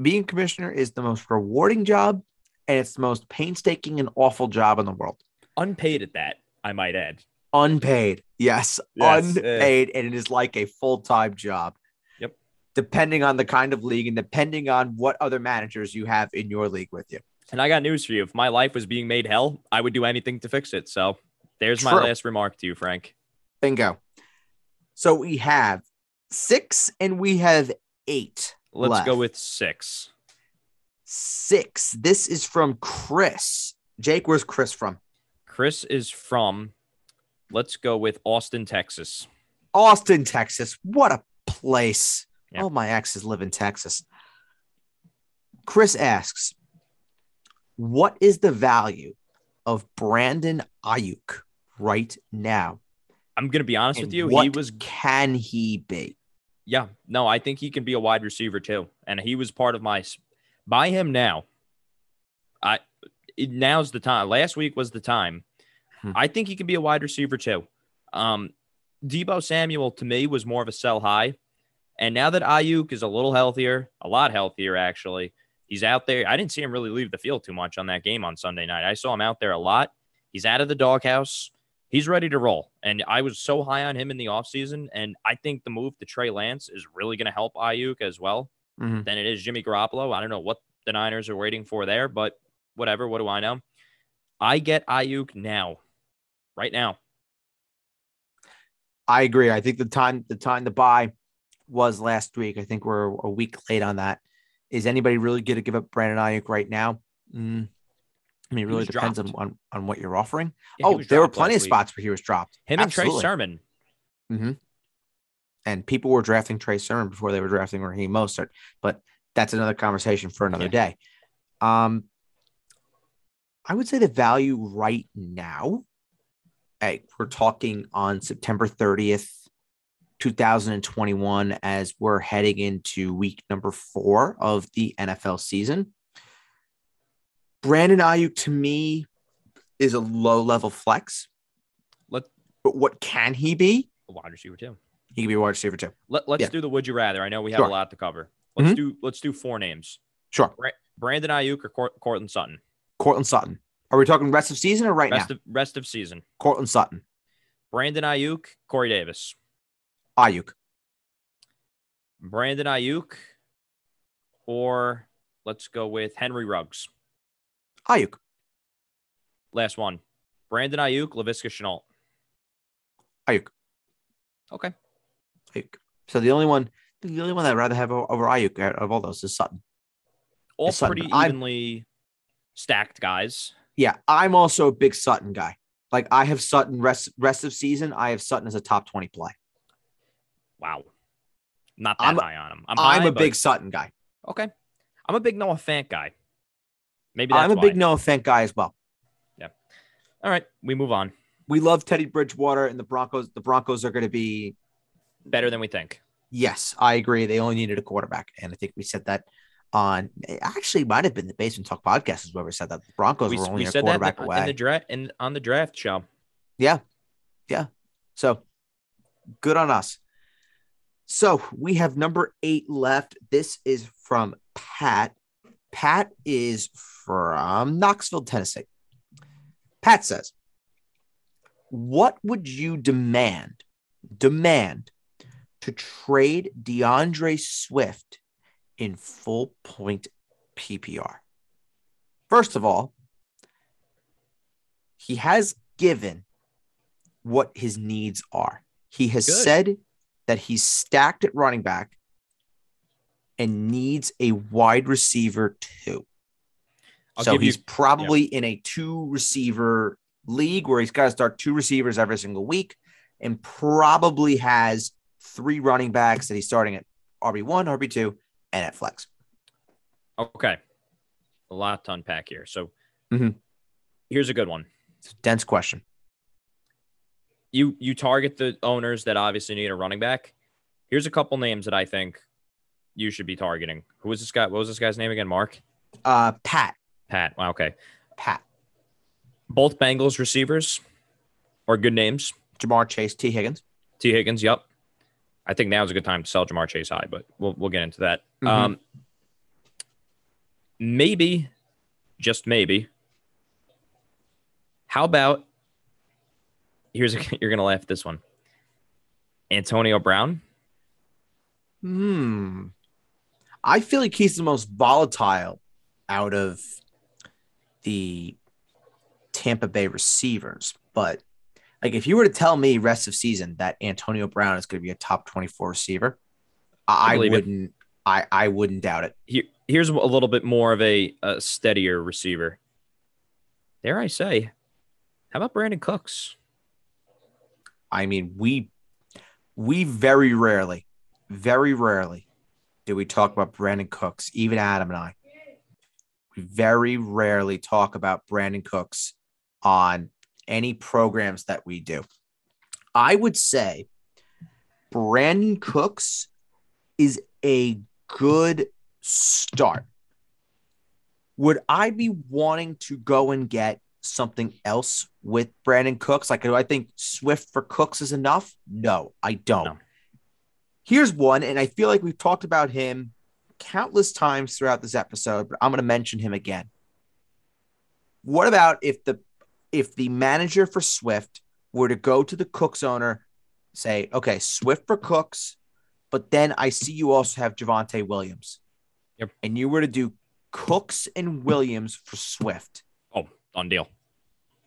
being commissioner is the most rewarding job and it's the most painstaking and awful job in the world unpaid at that, I might add. Unpaid. Yes, Yes, uh, unpaid. And it is like a full time job. Yep. Depending on the kind of league and depending on what other managers you have in your league with you. And I got news for you. If my life was being made hell, I would do anything to fix it. So there's my last remark to you, Frank. Bingo. So we have six and we have eight. Let's go with six. Six. This is from Chris. Jake, where's Chris from? Chris is from, let's go with Austin, Texas. Austin, Texas. What a place. Yeah. All my exes live in Texas. Chris asks, What is the value of Brandon Aiyuk right now? I'm going to be honest And with you. He was, can he be? yeah, no, I think he can be a wide receiver too. And he was part of my, buy him now. I, it- now's the time. Last week was the time. Hmm. I think he can be a wide receiver too. Um, Deebo Samuel to me was more of a sell high. And now that Aiyuk is a little healthier, a lot healthier actually, he's out there. I didn't see him really leave the field too much on that game on Sunday night. I saw him out there a lot. He's out of the doghouse. He's ready to roll. And I was so high on him in the offseason. And I think the move to Trey Lance is really going to help Aiyuk as well Mhm. than it is Jimmy Garoppolo. I don't know what the Niners are waiting for there, but whatever. What do I know? I get Aiyuk now, right now. I agree. I think the time the time to buy was last week. I think we're a week late on that. Is anybody really going to give up Brandon Aiyuk right now? Mm, I mean, it really depends on, dropped. on on what you're offering. Yeah, oh, there were plenty of week. spots where he was dropped. Him and Trey Absolutely. Sermon. hmm And people were drafting Trey Sermon before they were drafting Raheem Mostert, but that's another conversation for another day. Um, I would say the value right now, hey, we're talking on September 30th, 2021, as we're heading into week number four of the NFL season. Brandon Aiyuk to me is a low level flex. Let- but what can he be? A wide receiver too. He can be a wide receiver too. Let, let's Yeah. do the would you rather. I know we have Sure. a lot to cover. Let's Mhm. do let's do four names. Sure. Brandon Aiyuk or Cort- Courtland Sutton. Courtland Sutton. Are we talking rest of season or right Rest now? of rest of season. Courtland Sutton. Brandon Aiyuk, Corey Davis. Aiyuk. Brandon Aiyuk, or let's go with Henry Ruggs. Aiyuk. Last one. Brandon Aiyuk, Laviska Shenault. Aiyuk. Okay. Aiyuk. So the only one, the only one that I'd rather have over Aiyuk uh, of all those is Sutton. All Sutton, pretty I'm- evenly stacked guys. Yeah, I'm also a big Sutton guy. Like I have Sutton rest rest of season. I have Sutton as a top 20 play. Wow. Not that I'm high on him. I'm, I'm a but- big Sutton guy. Okay. I'm a big Noah Fant guy. Maybe that's I'm a why. big Noah Fant guy as well. Yeah. All right, we move on. We love Teddy Bridgewater and the Broncos. The Broncos are going to be Better than we think. Yes, I agree. They only needed a quarterback, and I think we said that on. It actually might have been the Basement Talk podcast is where we said that the Broncos We, were only we a said that in quarterback away. in the draft in on the draft show. Yeah. Yeah. So good on us. So we have number eight left. This is from Pat. Pat is from Knoxville, Tennessee. Pat says, What would you demand? Demand to trade DeAndre Swift in full point PPR? First of all, he has given what his needs are. He has Good. said that he's stacked at running back and needs a wide receiver too. I'll so give you- he's probably in a two receiver league where he's got to start two receivers every single week and probably has three running backs that he's starting at RB1, RB2, and at flex. Okay. A lot to unpack here. So Mhm. here's a good one. It's a dense question. You you target the owners that obviously need a running back. Here's a couple names that I think you should be targeting. Who was this guy? What was this guy's name again? Mark? Uh, Pat, Pat. Wow, okay. Pat, Both Bengals receivers are good names. Ja'Marr Chase, Tee Higgins. Tee Higgins, yep. I think now is a good time to sell Ja'Marr Chase high, but we'll we'll get into that. Mhm. Um, maybe, just maybe. How about here's a, you're gonna laugh at this one. Antonio Brown. Hmm. I feel like he's the most volatile out of the Tampa Bay receivers. But like if you were to tell me rest of season that Antonio Brown is going to be a top 24 receiver, I, I wouldn't I, I wouldn't doubt it. Here, here's a little bit more of a, a steadier receiver. Dare I say, how about Brandin Cooks? I mean, we we very rarely, very rarely do we talk about Brandin Cooks, even Adam and I. We very rarely talk about Brandin Cooks on any programs that we do. I would say Brandin Cooks is a good start. Would I be wanting to go and get something else with Brandin Cooks? Like, do I think Swift for Cooks is enough? No, I don't. No. Here's one, and I feel like we've talked about him countless times throughout this episode, but I'm going to mention him again. What about if the if the manager for Swift were to go to the Cooks owner, say, okay, Swift for Cooks, but then I see you also have Javonte Williams. Yep. And you were to do Cooks and Williams for Swift. Oh, done deal.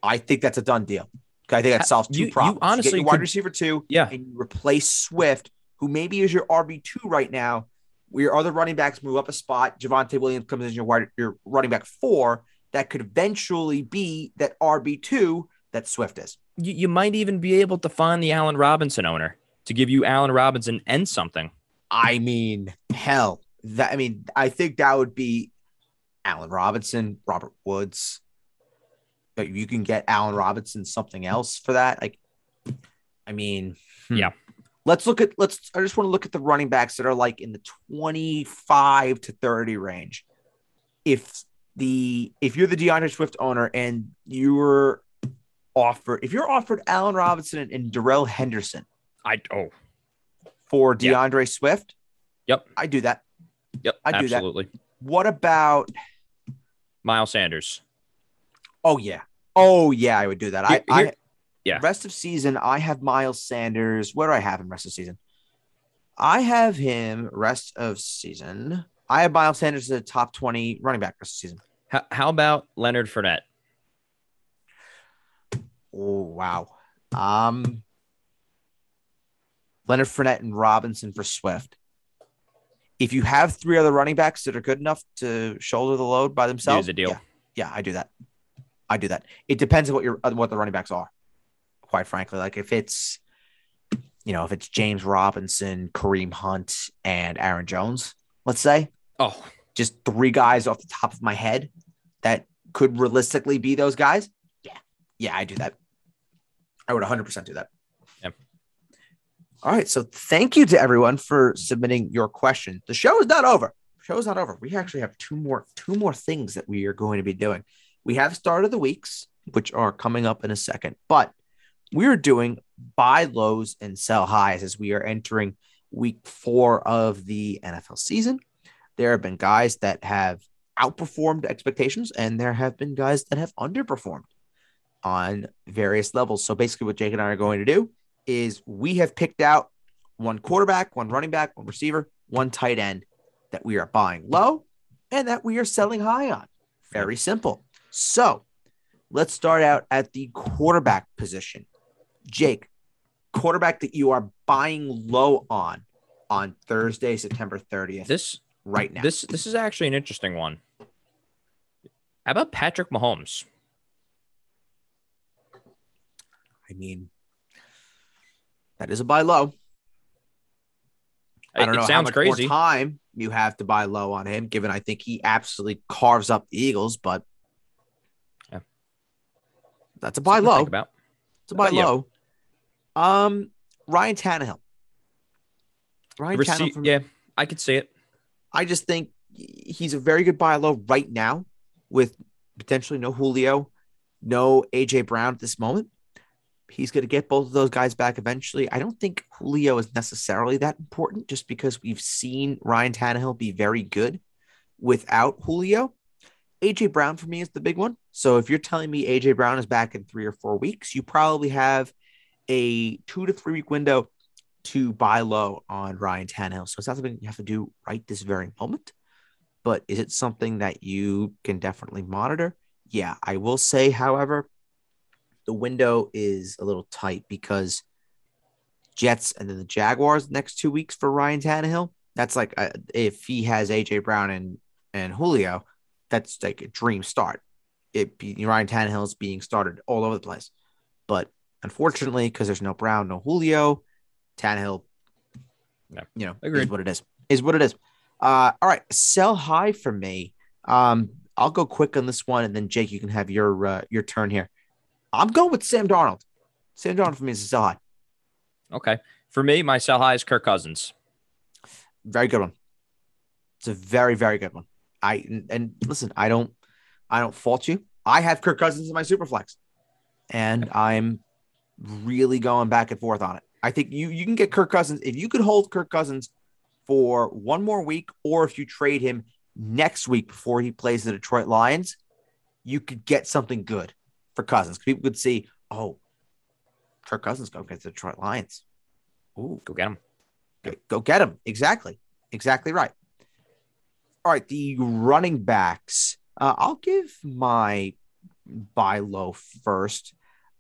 I think that's a done deal. I think that solves two you, problems. You honestly, you wide could, receiver two, yeah, and you replace Swift, who maybe is your RB two right now. Where your other running backs move up a spot. Javonte Williams comes in your wide, your running back four. That could eventually be that RB two that Swift is. You, you might even be able to find the Allen Robinson owner to give you Allen Robinson and something. I mean, hell, that I mean, I think that would be Allen Robinson, Robert Woods. But you can get Allen Robinson something else for that. Like, I mean, hmm. yeah. Let's look at let's I just want to look at the running backs that are like in the 25 to 30 range. If the if you're the DeAndre Swift owner and you're offered if you're offered Allen Robinson and, and Darrell Henderson, I oh for DeAndre yep. Swift. Yep. I do that. Yep. I do that. absolutely. that. What about Miles Sanders? Oh yeah. Oh yeah, I would do that. Here, I, here, I yeah. Rest of season, I have Miles Sanders. What do I have him rest of season? I have him rest of season. I have Miles Sanders as a top 20 running back rest of season. How, how about Leonard Fournette? Oh wow. Um Leonard Fournette and Robinson for Swift. If you have three other running backs that are good enough to shoulder the load by themselves, the deal. Yeah, yeah, I do that. I do that. It depends on what your what the running backs are. Quite frankly, like if it's you know if it's James Robinson, Kareem Hunt, and Aaron Jones, let's say. Oh, just three guys off the top of my head that could realistically be those guys. Yeah, yeah, I do that. I would 100% do that. Yeah. All right. So thank you to everyone for submitting your question. The show is not over. The show is not over. We actually have two more two more things that we are going to be doing. We have start of the weeks, which are coming up in a second, but we're doing buy lows and sell highs as we are entering week four of the NFL season. There have been guys that have outperformed expectations, and there have been guys that have underperformed on various levels. So basically, what Jake and I are going to do is we have picked out one quarterback, one running back, one receiver, one tight end that we are buying low and that we are selling high on. Very simple. So let's start out at the quarterback position. Jake, quarterback that you are buying low on on Thursday, September 30th. This right now. This this is actually an interesting one. How about Patrick Mahomes? I mean, that is a buy low. I don't it know how much crazy. more time you have to buy low on him, given I think he absolutely carves up the Eagles, but yeah. that's a buy Something low. About. It's a buy low. Um, Ryan Tannehill. Ryan Rece- Tannehill. From, yeah, I could see it. I just think he's a very good buy low right now with potentially no Julio, no AJ Brown at this moment. He's going to get both of those guys back eventually. I don't think Julio is necessarily that important just because we've seen Ryan Tannehill be very good without Julio. AJ Brown for me is the big one. So if you're telling me AJ Brown is back in three or four weeks, you probably have a two to three week window to buy low on Ryan Tannehill. So it's not something you have to do right this very moment, but is it something that you can definitely monitor? Yeah, I will say, however, the window is a little tight because Jets and then the Jaguars next two weeks for Ryan Tannehill. That's like uh, if he has AJ Brown and and Julio, that's like a dream start. It Ryan Tannehill is being started all over the place, but unfortunately, because there's no Brown, no Julio, Tannehill, Yeah. you know, Agreed. is what it is. Is what it is. Uh, all right, sell high for me. Um, I'll go quick on this one, and then Jake, you can have your uh, your turn here. I'm going with Sam Darnold. Sam Darnold for me is a sell high. Okay. For me, my sell high is Kirk Cousins. Very good one. It's a very very good one. I and, and listen, I don't I don't fault you. I have Kirk Cousins in my super flex, and I'm really going back and forth on it. I think you you can get Kirk Cousins if you could hold Kirk Cousins for one more week, or if you trade him next week before he plays the Detroit Lions, you could get something good for Cousins. People could see, oh, Kirk Cousins go against the Detroit Lions. Ooh, Go get him. Go- Go get him. Exactly. Exactly right. All right. The running backs. Uh, I'll give my buy low first.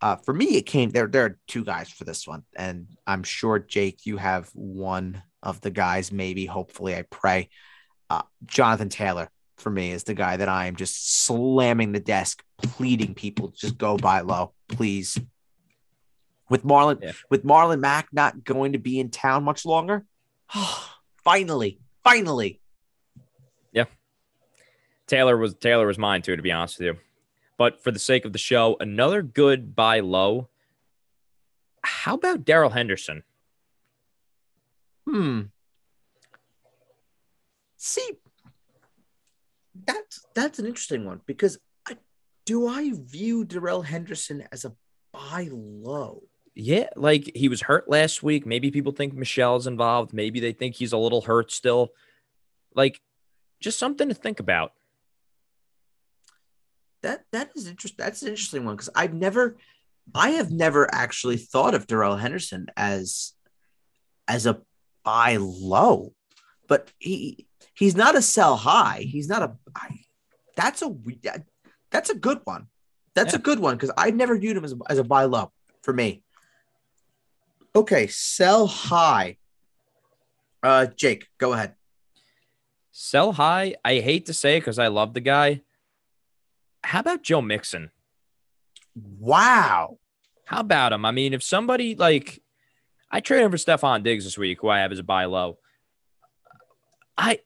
Uh, for me, it came there. There are two guys for this one, and I'm sure Jake, you have one of the guys. Maybe, hopefully, I pray. Uh, Jonathan Taylor for me is the guy that I am just slamming the desk, pleading people just go buy low, please. With Marlon, Yeah. with Marlon Mack not going to be in town much longer, finally, finally, Yeah, Taylor was Taylor was mine too, to be honest with you. But for the sake of the show, another good buy low. How about Darrell Henderson? Hmm. See, that's that's an interesting one because I do I view Darrell Henderson as a buy low. Yeah, like he was hurt last week. Maybe people think Michel's involved. Maybe they think he's a little hurt still. Like, just something to think about. That that is interesting. That's an interesting one because I've never, I have never actually thought of Darrell Henderson as as a buy low, but he he's not a sell high. He's not a. I, that's a we- that's a good one. That's a good one because I've never viewed him as a, as a buy low for me. Okay, sell high. Uh, Jake, go ahead. Sell high. I hate to say it because I love the guy. How about Joe Mixon? Wow. How about him? I mean, if somebody like I traded him for Stefon Diggs this week, who I have as a buy low. I,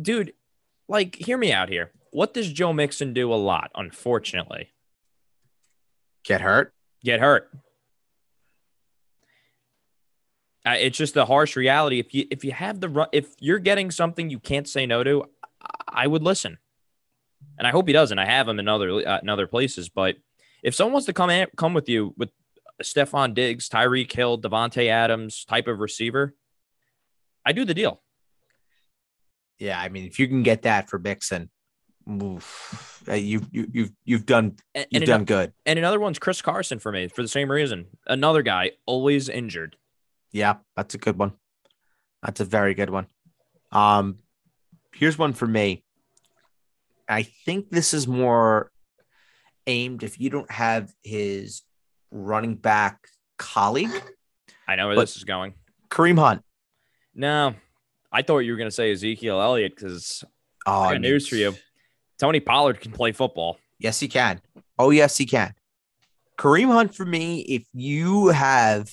dude, like, hear me out here. What does Joe Mixon do a lot? Unfortunately, Get hurt. get hurt. Uh, it's just the harsh reality. If you if you have the run, if you're getting something you can't say no to, I- I would listen. And I hope he doesn't. I have him in other uh, in other places, but if someone wants to come in, come with you with Stefon Diggs, Tyreek Hill, Davante Adams type of receiver, I do the deal. Yeah, I mean, if you can get that for Mixon, oof, uh, you you you've you've done And, you've and, done ano- good. and another one's Chris Carson for me for the same reason. Another guy always injured. Yeah, that's a good one. That's a very good one. Um, here's one for me. I think this is more aimed if you don't have his running back colleague, I know where this is going. Kareem Hunt. No, I thought you were going to say Ezekiel Elliott because Oh, I got news for you. Tony Pollard can play football. Yes, he can. Oh, yes, he can. Kareem Hunt for me, if you have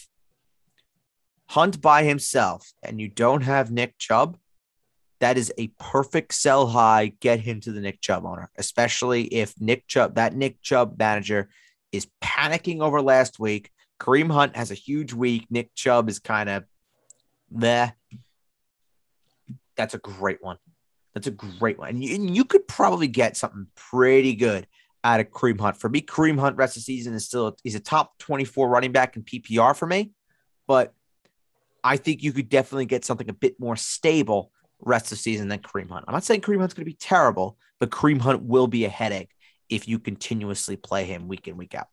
Hunt by himself and you don't have Nick Chubb, that is a perfect sell high. Get him to the Nick Chubb owner, especially if Nick Chubb, that Nick Chubb manager, is panicking over last week. Kareem Hunt has a huge week. Nick Chubb is kind of there. That's a great one. That's a great one. And you, and you could probably get something pretty good out of Kareem Hunt. For me, Kareem Hunt rest of the season is still he's a top 24 running back in PPR for me, but I think you could definitely get something a bit more stable rest of the season than Kareem Hunt. I'm not saying Kareem Hunt's going to be terrible, but Kareem Hunt will be a headache if you continuously play him week in week out.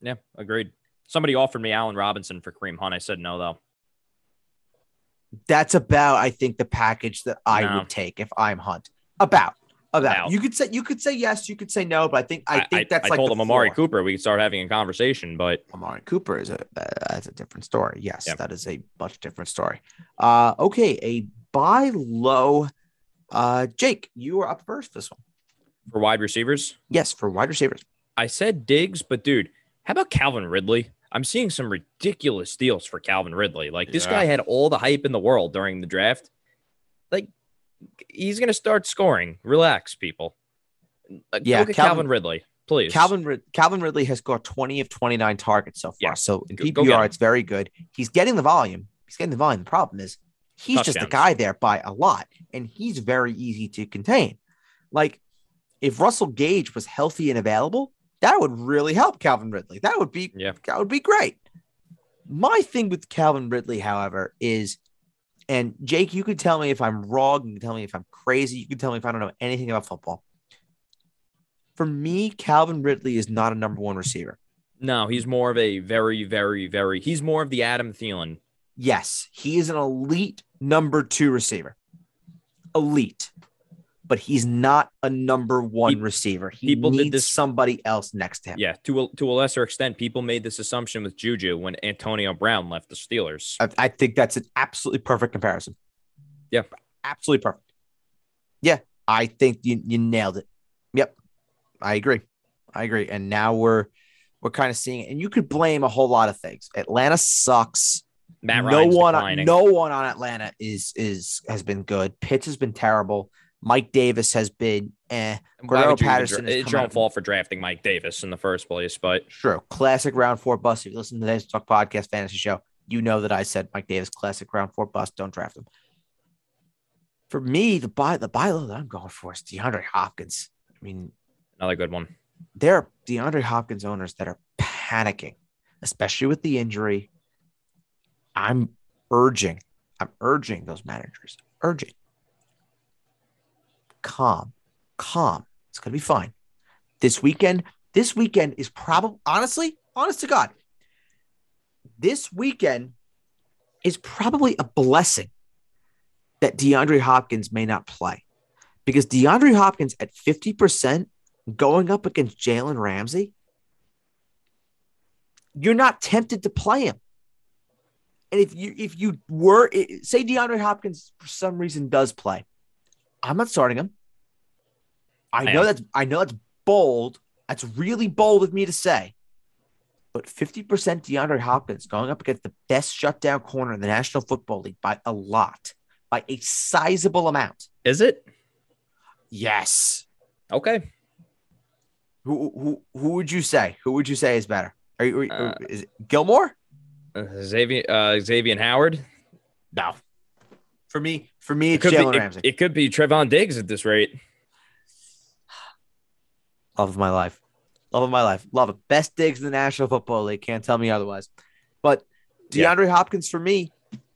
Yeah, agreed. Somebody offered me Allen Robinson for Kareem Hunt. I said no, though. That's about, I think, the package that I No. would take if I'm Hunt. About. About. You could say you could say yes, you could say no, but I think I think that's I like told him Amari floor. Cooper. We could start having a conversation, but Amari Cooper is a that's a different story. Yes, Yeah. that is a much different story. Uh, okay, a buy low. Uh, Jake, you are up first this one. for wide receivers, Yes, for wide receivers. I said Diggs, but dude, how about Calvin Ridley? I'm seeing some ridiculous deals for Calvin Ridley. Like this Yeah. guy had all the hype in the world during the draft. Like he's gonna start scoring. Relax, people. Uh, Yeah, Calvin- Calvin, Ridley, please. Calvin Calvin Ridley has got 20 of 29 targets so far. Yeah, So in go- go PPR, him. it's very good. He's getting the volume. He's getting the volume. The problem is he's just a guy there by a lot, and he's very easy to contain. Like if Russell Gage was healthy and available, that would really help Calvin Ridley. That would be Yeah. that would be great. My thing with Calvin Ridley, however, is and Jake, you can tell me if I'm wrong, you can tell me if I'm crazy, you can tell me if I don't know anything about football. For me, Calvin Ridley is not a number one receiver. No, he's more of a very, very, very. He's more of the Adam Thielen. Yes, he is an elite number two receiver. Elite. But he's not a number one receiver. He people did this- somebody else next to him. Yeah, to a, to a lesser extent, people made this assumption with Juju when Antonio Brown left the Steelers. I, I think that's an absolutely perfect comparison. Yeah. Absolutely perfect. Yeah, I think you, you nailed it. Yep. I agree. I agree. And now we're we're kind of seeing it. And you could blame a whole lot of things. Atlanta sucks. Matt no Ryan's one declining. no one on Atlanta is is has been good. Pitts has been terrible. Mike Davis has been eh. Cordarrelle would you even Patterson dra- It's your own fault for drafting Mike Davis in the first place, but True. Classic round four bust. If you listen to this talk podcast fantasy show, you know that I said Mike Davis, classic round four bust. Don't draft him. For me, the buy the buy low that I'm going for is DeAndre Hopkins. I mean, another good one. there are DeAndre Hopkins owners that are panicking, especially with the injury. I'm urging, I'm urging those managers, urging. Calm, calm. It's gonna be fine. This weekend, this weekend is probably honestly, honest to God, this weekend is probably a blessing that DeAndre Hopkins may not play. Because DeAndre Hopkins at 50% going up against Jalen Ramsey, you're not tempted to play him. And if you if you were say DeAndre Hopkins for some reason does play, I'm not starting him. I I know am. that's I know that's bold. That's really bold of me to say. But 50% DeAndre Hopkins going up against the best shutdown corner in the National Football League by a lot, by a sizable amount. Is it? Yes. Okay. Who who who would you say? Who would you say is better? Are you, are Uh, is it Gilmore? Uh, Xavier uh, Xavier Howard. No. For me, for me, It could, be, Jalen it, Ramsey. it could be Trevon Diggs at this rate. Love of my life. Love of my life. Love it. Best Diggs in the National Football League. Can't tell me otherwise. But Yeah. DeAndre Hopkins for me,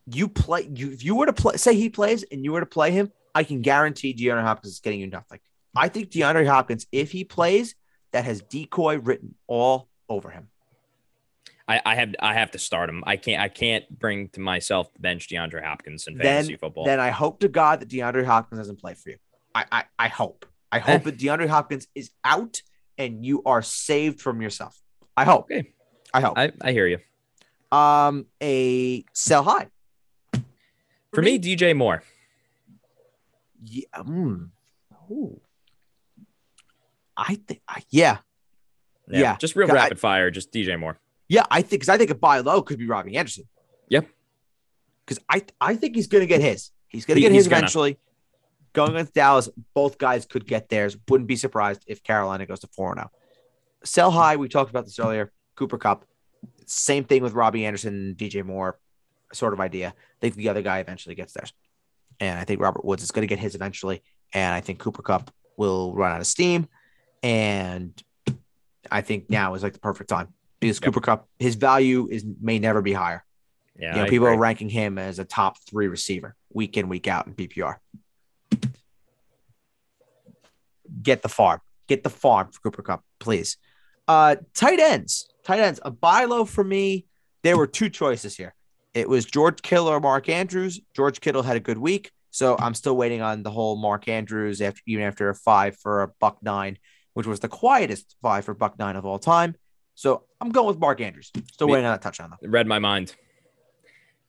you play you if you were to play say he plays and you were to play him, I can guarantee DeAndre Hopkins is getting you nothing. I think DeAndre Hopkins, if he plays, that has decoy written all over him. I, I have I have to start him. I can't I can't bring to myself to bench DeAndre Hopkins in fantasy Then, football. then I hope to God that DeAndre Hopkins doesn't play for you. I I, I hope. I hope that DeAndre Hopkins is out and you are saved from yourself. I hope. Okay. I hope. I, I hear you. um, a sell high. For me, DJ Moore. yeah. mm, ooh. I think, I- yeah, Yeah. Just real I- rapid fire. Just DJ Moore. Yeah. I think because I think a buy low could be Robbie Anderson. Yep. Because I I think he's gonna get his. He's gonna He- get his gonna. eventually. Going with Dallas, both guys could get theirs. Wouldn't be surprised if Carolina goes to four zero. Oh. Sell high. We talked about this earlier. Cooper Kupp. Same thing with Robbie Anderson and DJ Moore. Sort of idea. I think the other guy eventually gets theirs. And I think Robert Woods is going to get his eventually. And I think Cooper Kupp will run out of steam. And I think now is like the perfect time because. Cooper Kupp, his value is may never be higher. Yeah. you know, I people agree. are ranking him as a top three receiver week in, week out in PPR. Get the farm. Get the farm for Cooper Kupp, please. Uh, tight ends, tight ends, a buy low for me. There were two choices here. It was George Kittle or Mark Andrews. George Kittle had a good week, so I'm still waiting on the whole Mark Andrews after even after a five for a buck nine, which was the quietest five for buck nine of all time. So I'm going with Mark Andrews. Still Me- waiting on that touchdown though. Read my mind.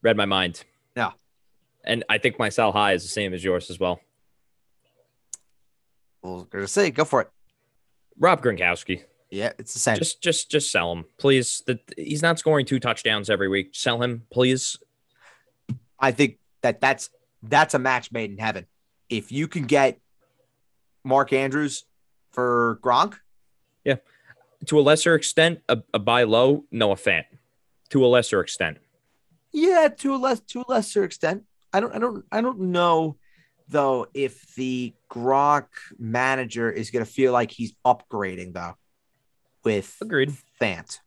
Read my mind. Yeah. And I think my sell high is the same as yours as well. Well, gonna say, go for it. Rob Gronkowski. Yeah, it's the same. Just just just sell him, please. The, he's not scoring two touchdowns every week. Sell him, please. I think that that's that's a match made in heaven. If you can get Mark Andrews for Gronk, To a lesser extent, a, a buy low, Noah Fant. To a lesser extent. yeah, to a less to a lesser extent. I don't I don't I don't know though if the Gronk manager is gonna feel like he's upgrading though with Agreed. Fant.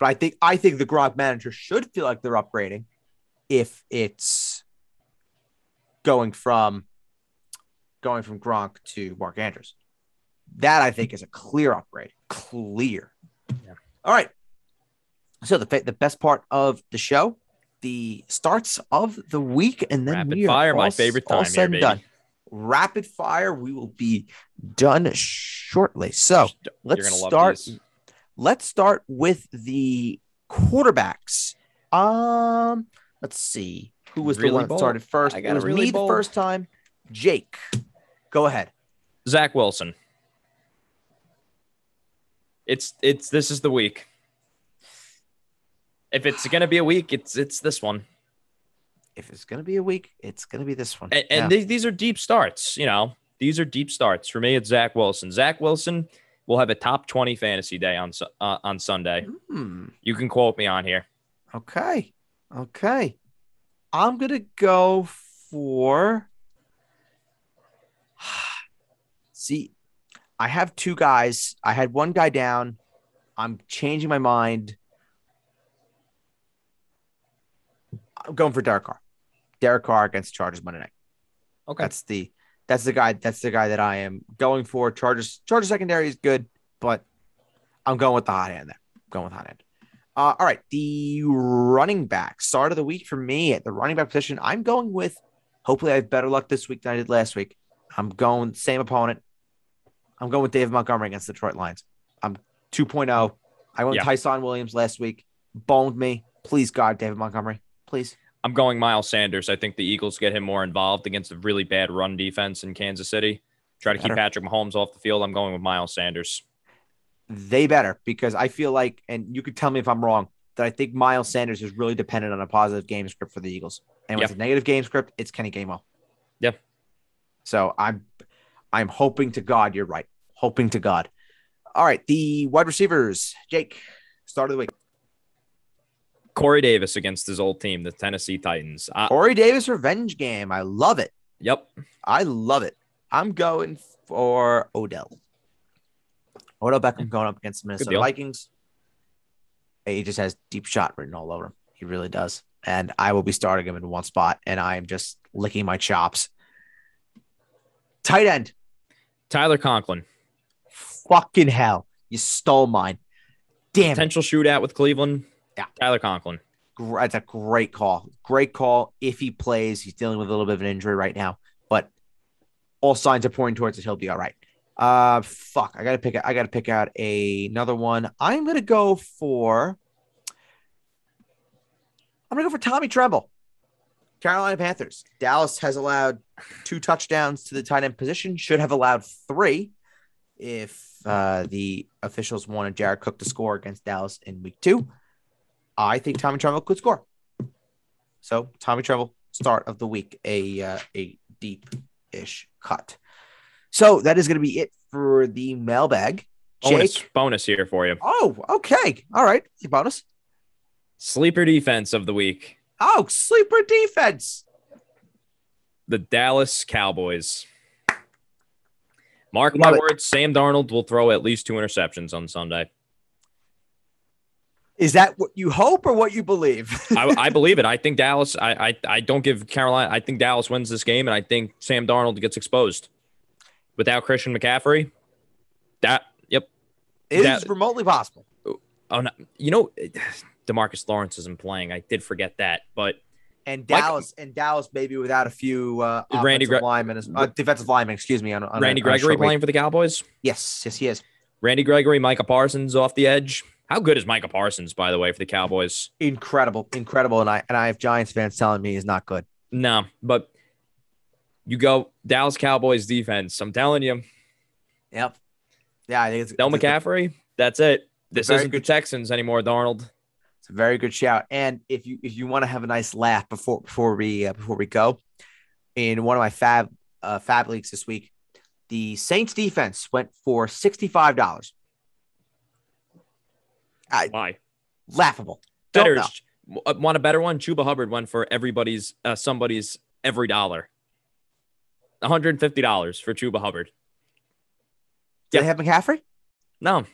But I think I think the Gronk manager should feel like they're upgrading if it's going from going from Gronk to Mark Andrews. That I think is a clear upgrade. Clear. Yeah. All right. So the the best part of the show, the starts of the week, and then Rapid fire, my all- favorite all said here, and done. Rapid fire. We will be done shortly. So let's You're gonna love start let's start with the quarterbacks. Um, let's see who was the Really one that started first. I It got a was really me bold. the first time. Jake, go ahead. Zach Wilson. It's it's this is the week. If it's gonna be a week, it's it's this one. If it's gonna be a week, it's gonna be this one. And, and Yeah. these, these are deep starts. You know, these are deep starts for me. It's Zach Wilson. Zach Wilson will have a top twenty fantasy day on uh, on Sunday. Hmm, You can quote me on here. okay, okay. I'm gonna go for. See, I have two guys. I had one guy down. I'm changing my mind. I'm going for Derek Carr. Derek Carr against Chargers Monday night. Okay. That's the that's the guy that's the guy that I am going for. Chargers Chargers secondary is good, but I'm going with the hot hand there. going with hot hand. Uh, all right, the running back start of the week for me at the running back position. I'm going with. Hopefully, I have better luck this week than I did last week. I'm going same opponent. I'm going with David Montgomery against the Detroit Lions. I'm 2.0. I went Yeah. Ty'Son Williams last week. Boned me. Please, God, David Montgomery. Please. I'm going Miles Sanders. I think the Eagles get him more involved against a really bad run defense in Kansas City. Try to keep Patrick Mahomes off the field. I'm going with Miles Sanders. they better because I feel like, and you could tell me if I'm wrong, that I think Miles Sanders is really dependent on a positive game script for the Eagles. And with Yep. a negative game script, it's Kenny Gainwell. Yep. So I'm I'm hoping to God you're right. Hoping to God. All right, the wide receivers, Jake, start of the week. Corey Davis against his old team, the Tennessee Titans. I, Corey Davis revenge game. I love it. yep. I love it. I'm going for Odell. Odell Beckham going up against the Minnesota. Vikings. He just has deep shot written all over him. He really does. And I will be starting him in one spot, and I am just licking my chops. Tight end. Tyler Conklin. Fucking hell. You stole mine. Damn it. Potential shootout with Cleveland. Yeah. Tyler Conklin. That's a great call. Great call. If he plays, he's dealing with a little bit of an injury right now, but all signs are pointing towards that he'll be all right. Uh, fuck. I gotta pick. I gotta pick out a, another one. I'm gonna go for. I'm gonna go for Tommy Tremble. Carolina Panthers. Dallas has allowed two touchdowns to the tight end position. Should have allowed three if uh, the officials wanted Jared Cook to score against Dallas in week two. I think Tommy Tremble could score. So Tommy Tremble, start of the week, a uh, a deep ish cut. So that is going to be it for the mailbag. Bonus, Jake. bonus here for you. Oh, okay. All right. Bonus. Sleeper defense of the week. Oh, sleeper defense. The Dallas Cowboys. Mark my words, Sam Darnold will throw at least two interceptions on Sunday. Is that what you hope or what you believe? I, I believe it. I think Dallas. I, I I don't give Carolina. I think Dallas wins this game, and I think Sam Darnold gets exposed. Without Christian McCaffrey, that yep. It is That- remotely possible. Oh no, you know, Demarcus Lawrence isn't playing. I did forget that, but And Dallas and Dallas maybe without a few uh, Randy Gre- linemen, as- uh, defensive linemen, excuse me. On, on Randy a Gregory week. playing for the Cowboys. Yes, yes, he is. Randy Gregory, Micah Parsons off the edge. How good is Micah Parsons, by the way, for the Cowboys? Incredible, incredible. And I and I have Giants fans telling me he's not good. No, but you go Dallas Cowboys defense. I'm telling you, Yep. Yeah, I think it's, Del McCaffrey. That's it. This isn't the good- Texans anymore, Darnold. It's a very good shout. And if you if you want to have a nice laugh before before we uh, before we go, in one of my FAAB uh, FAAB leagues this week, the Saints defense went for sixty five dollars. Why? Laughable. Better. uh, Want a better one? Chuba Hubbard went for everybody's, uh, somebody's every dollar. $150 for Uh-huh. Chuba Hubbard. Did Yeah. they have McCaffrey? No.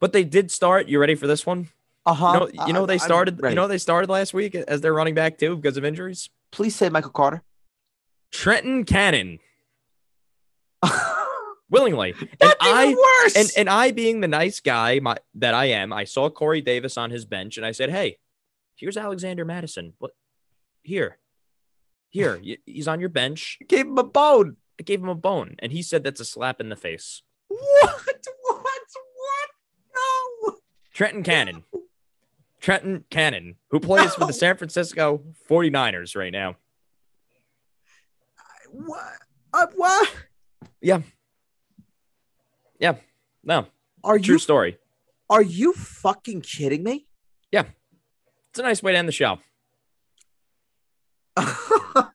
But they did start. You ready for this one? Uh You huh. know, you know they started. You know they started last week as their running back too because of injuries. please say Michael Carter. Trenton Cannon willingly, and I worse. and and I being the nice guy my, that I am, I saw Corey Davis on his bench, and I said, "Hey, here's Alexander Mattison. What? Here, here, he's on your bench. I gave him a bone. I gave him a bone, and he said that's a slap in the face." What? No. Trenton Cannon. Trenton Cannon, who plays for the San Francisco 49ers right now. What? Uh, what? Yeah. Yeah. No, Are true you story. are you fucking kidding me? Yeah. It's a nice way to end the show.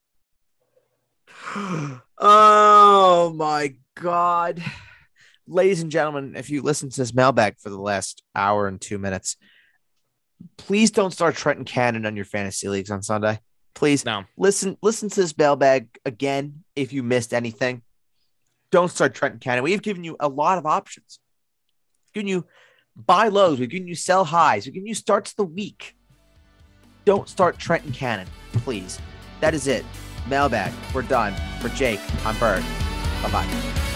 oh my god. Ladies and gentlemen, if you listen to this mailbag for the last hour and two minutes, please don't start Trenton Cannon on your fantasy leagues on Sunday. Please No, listen listen to this mailbag again if you missed anything. Don't start Trenton Cannon. We've given you a lot of options. We've given you buy lows. We've given you sell highs. We've given you starts the week. Don't start Trenton Cannon, please. That is it. Mailbag. We're done. For Jake, I'm Bird. Bye bye.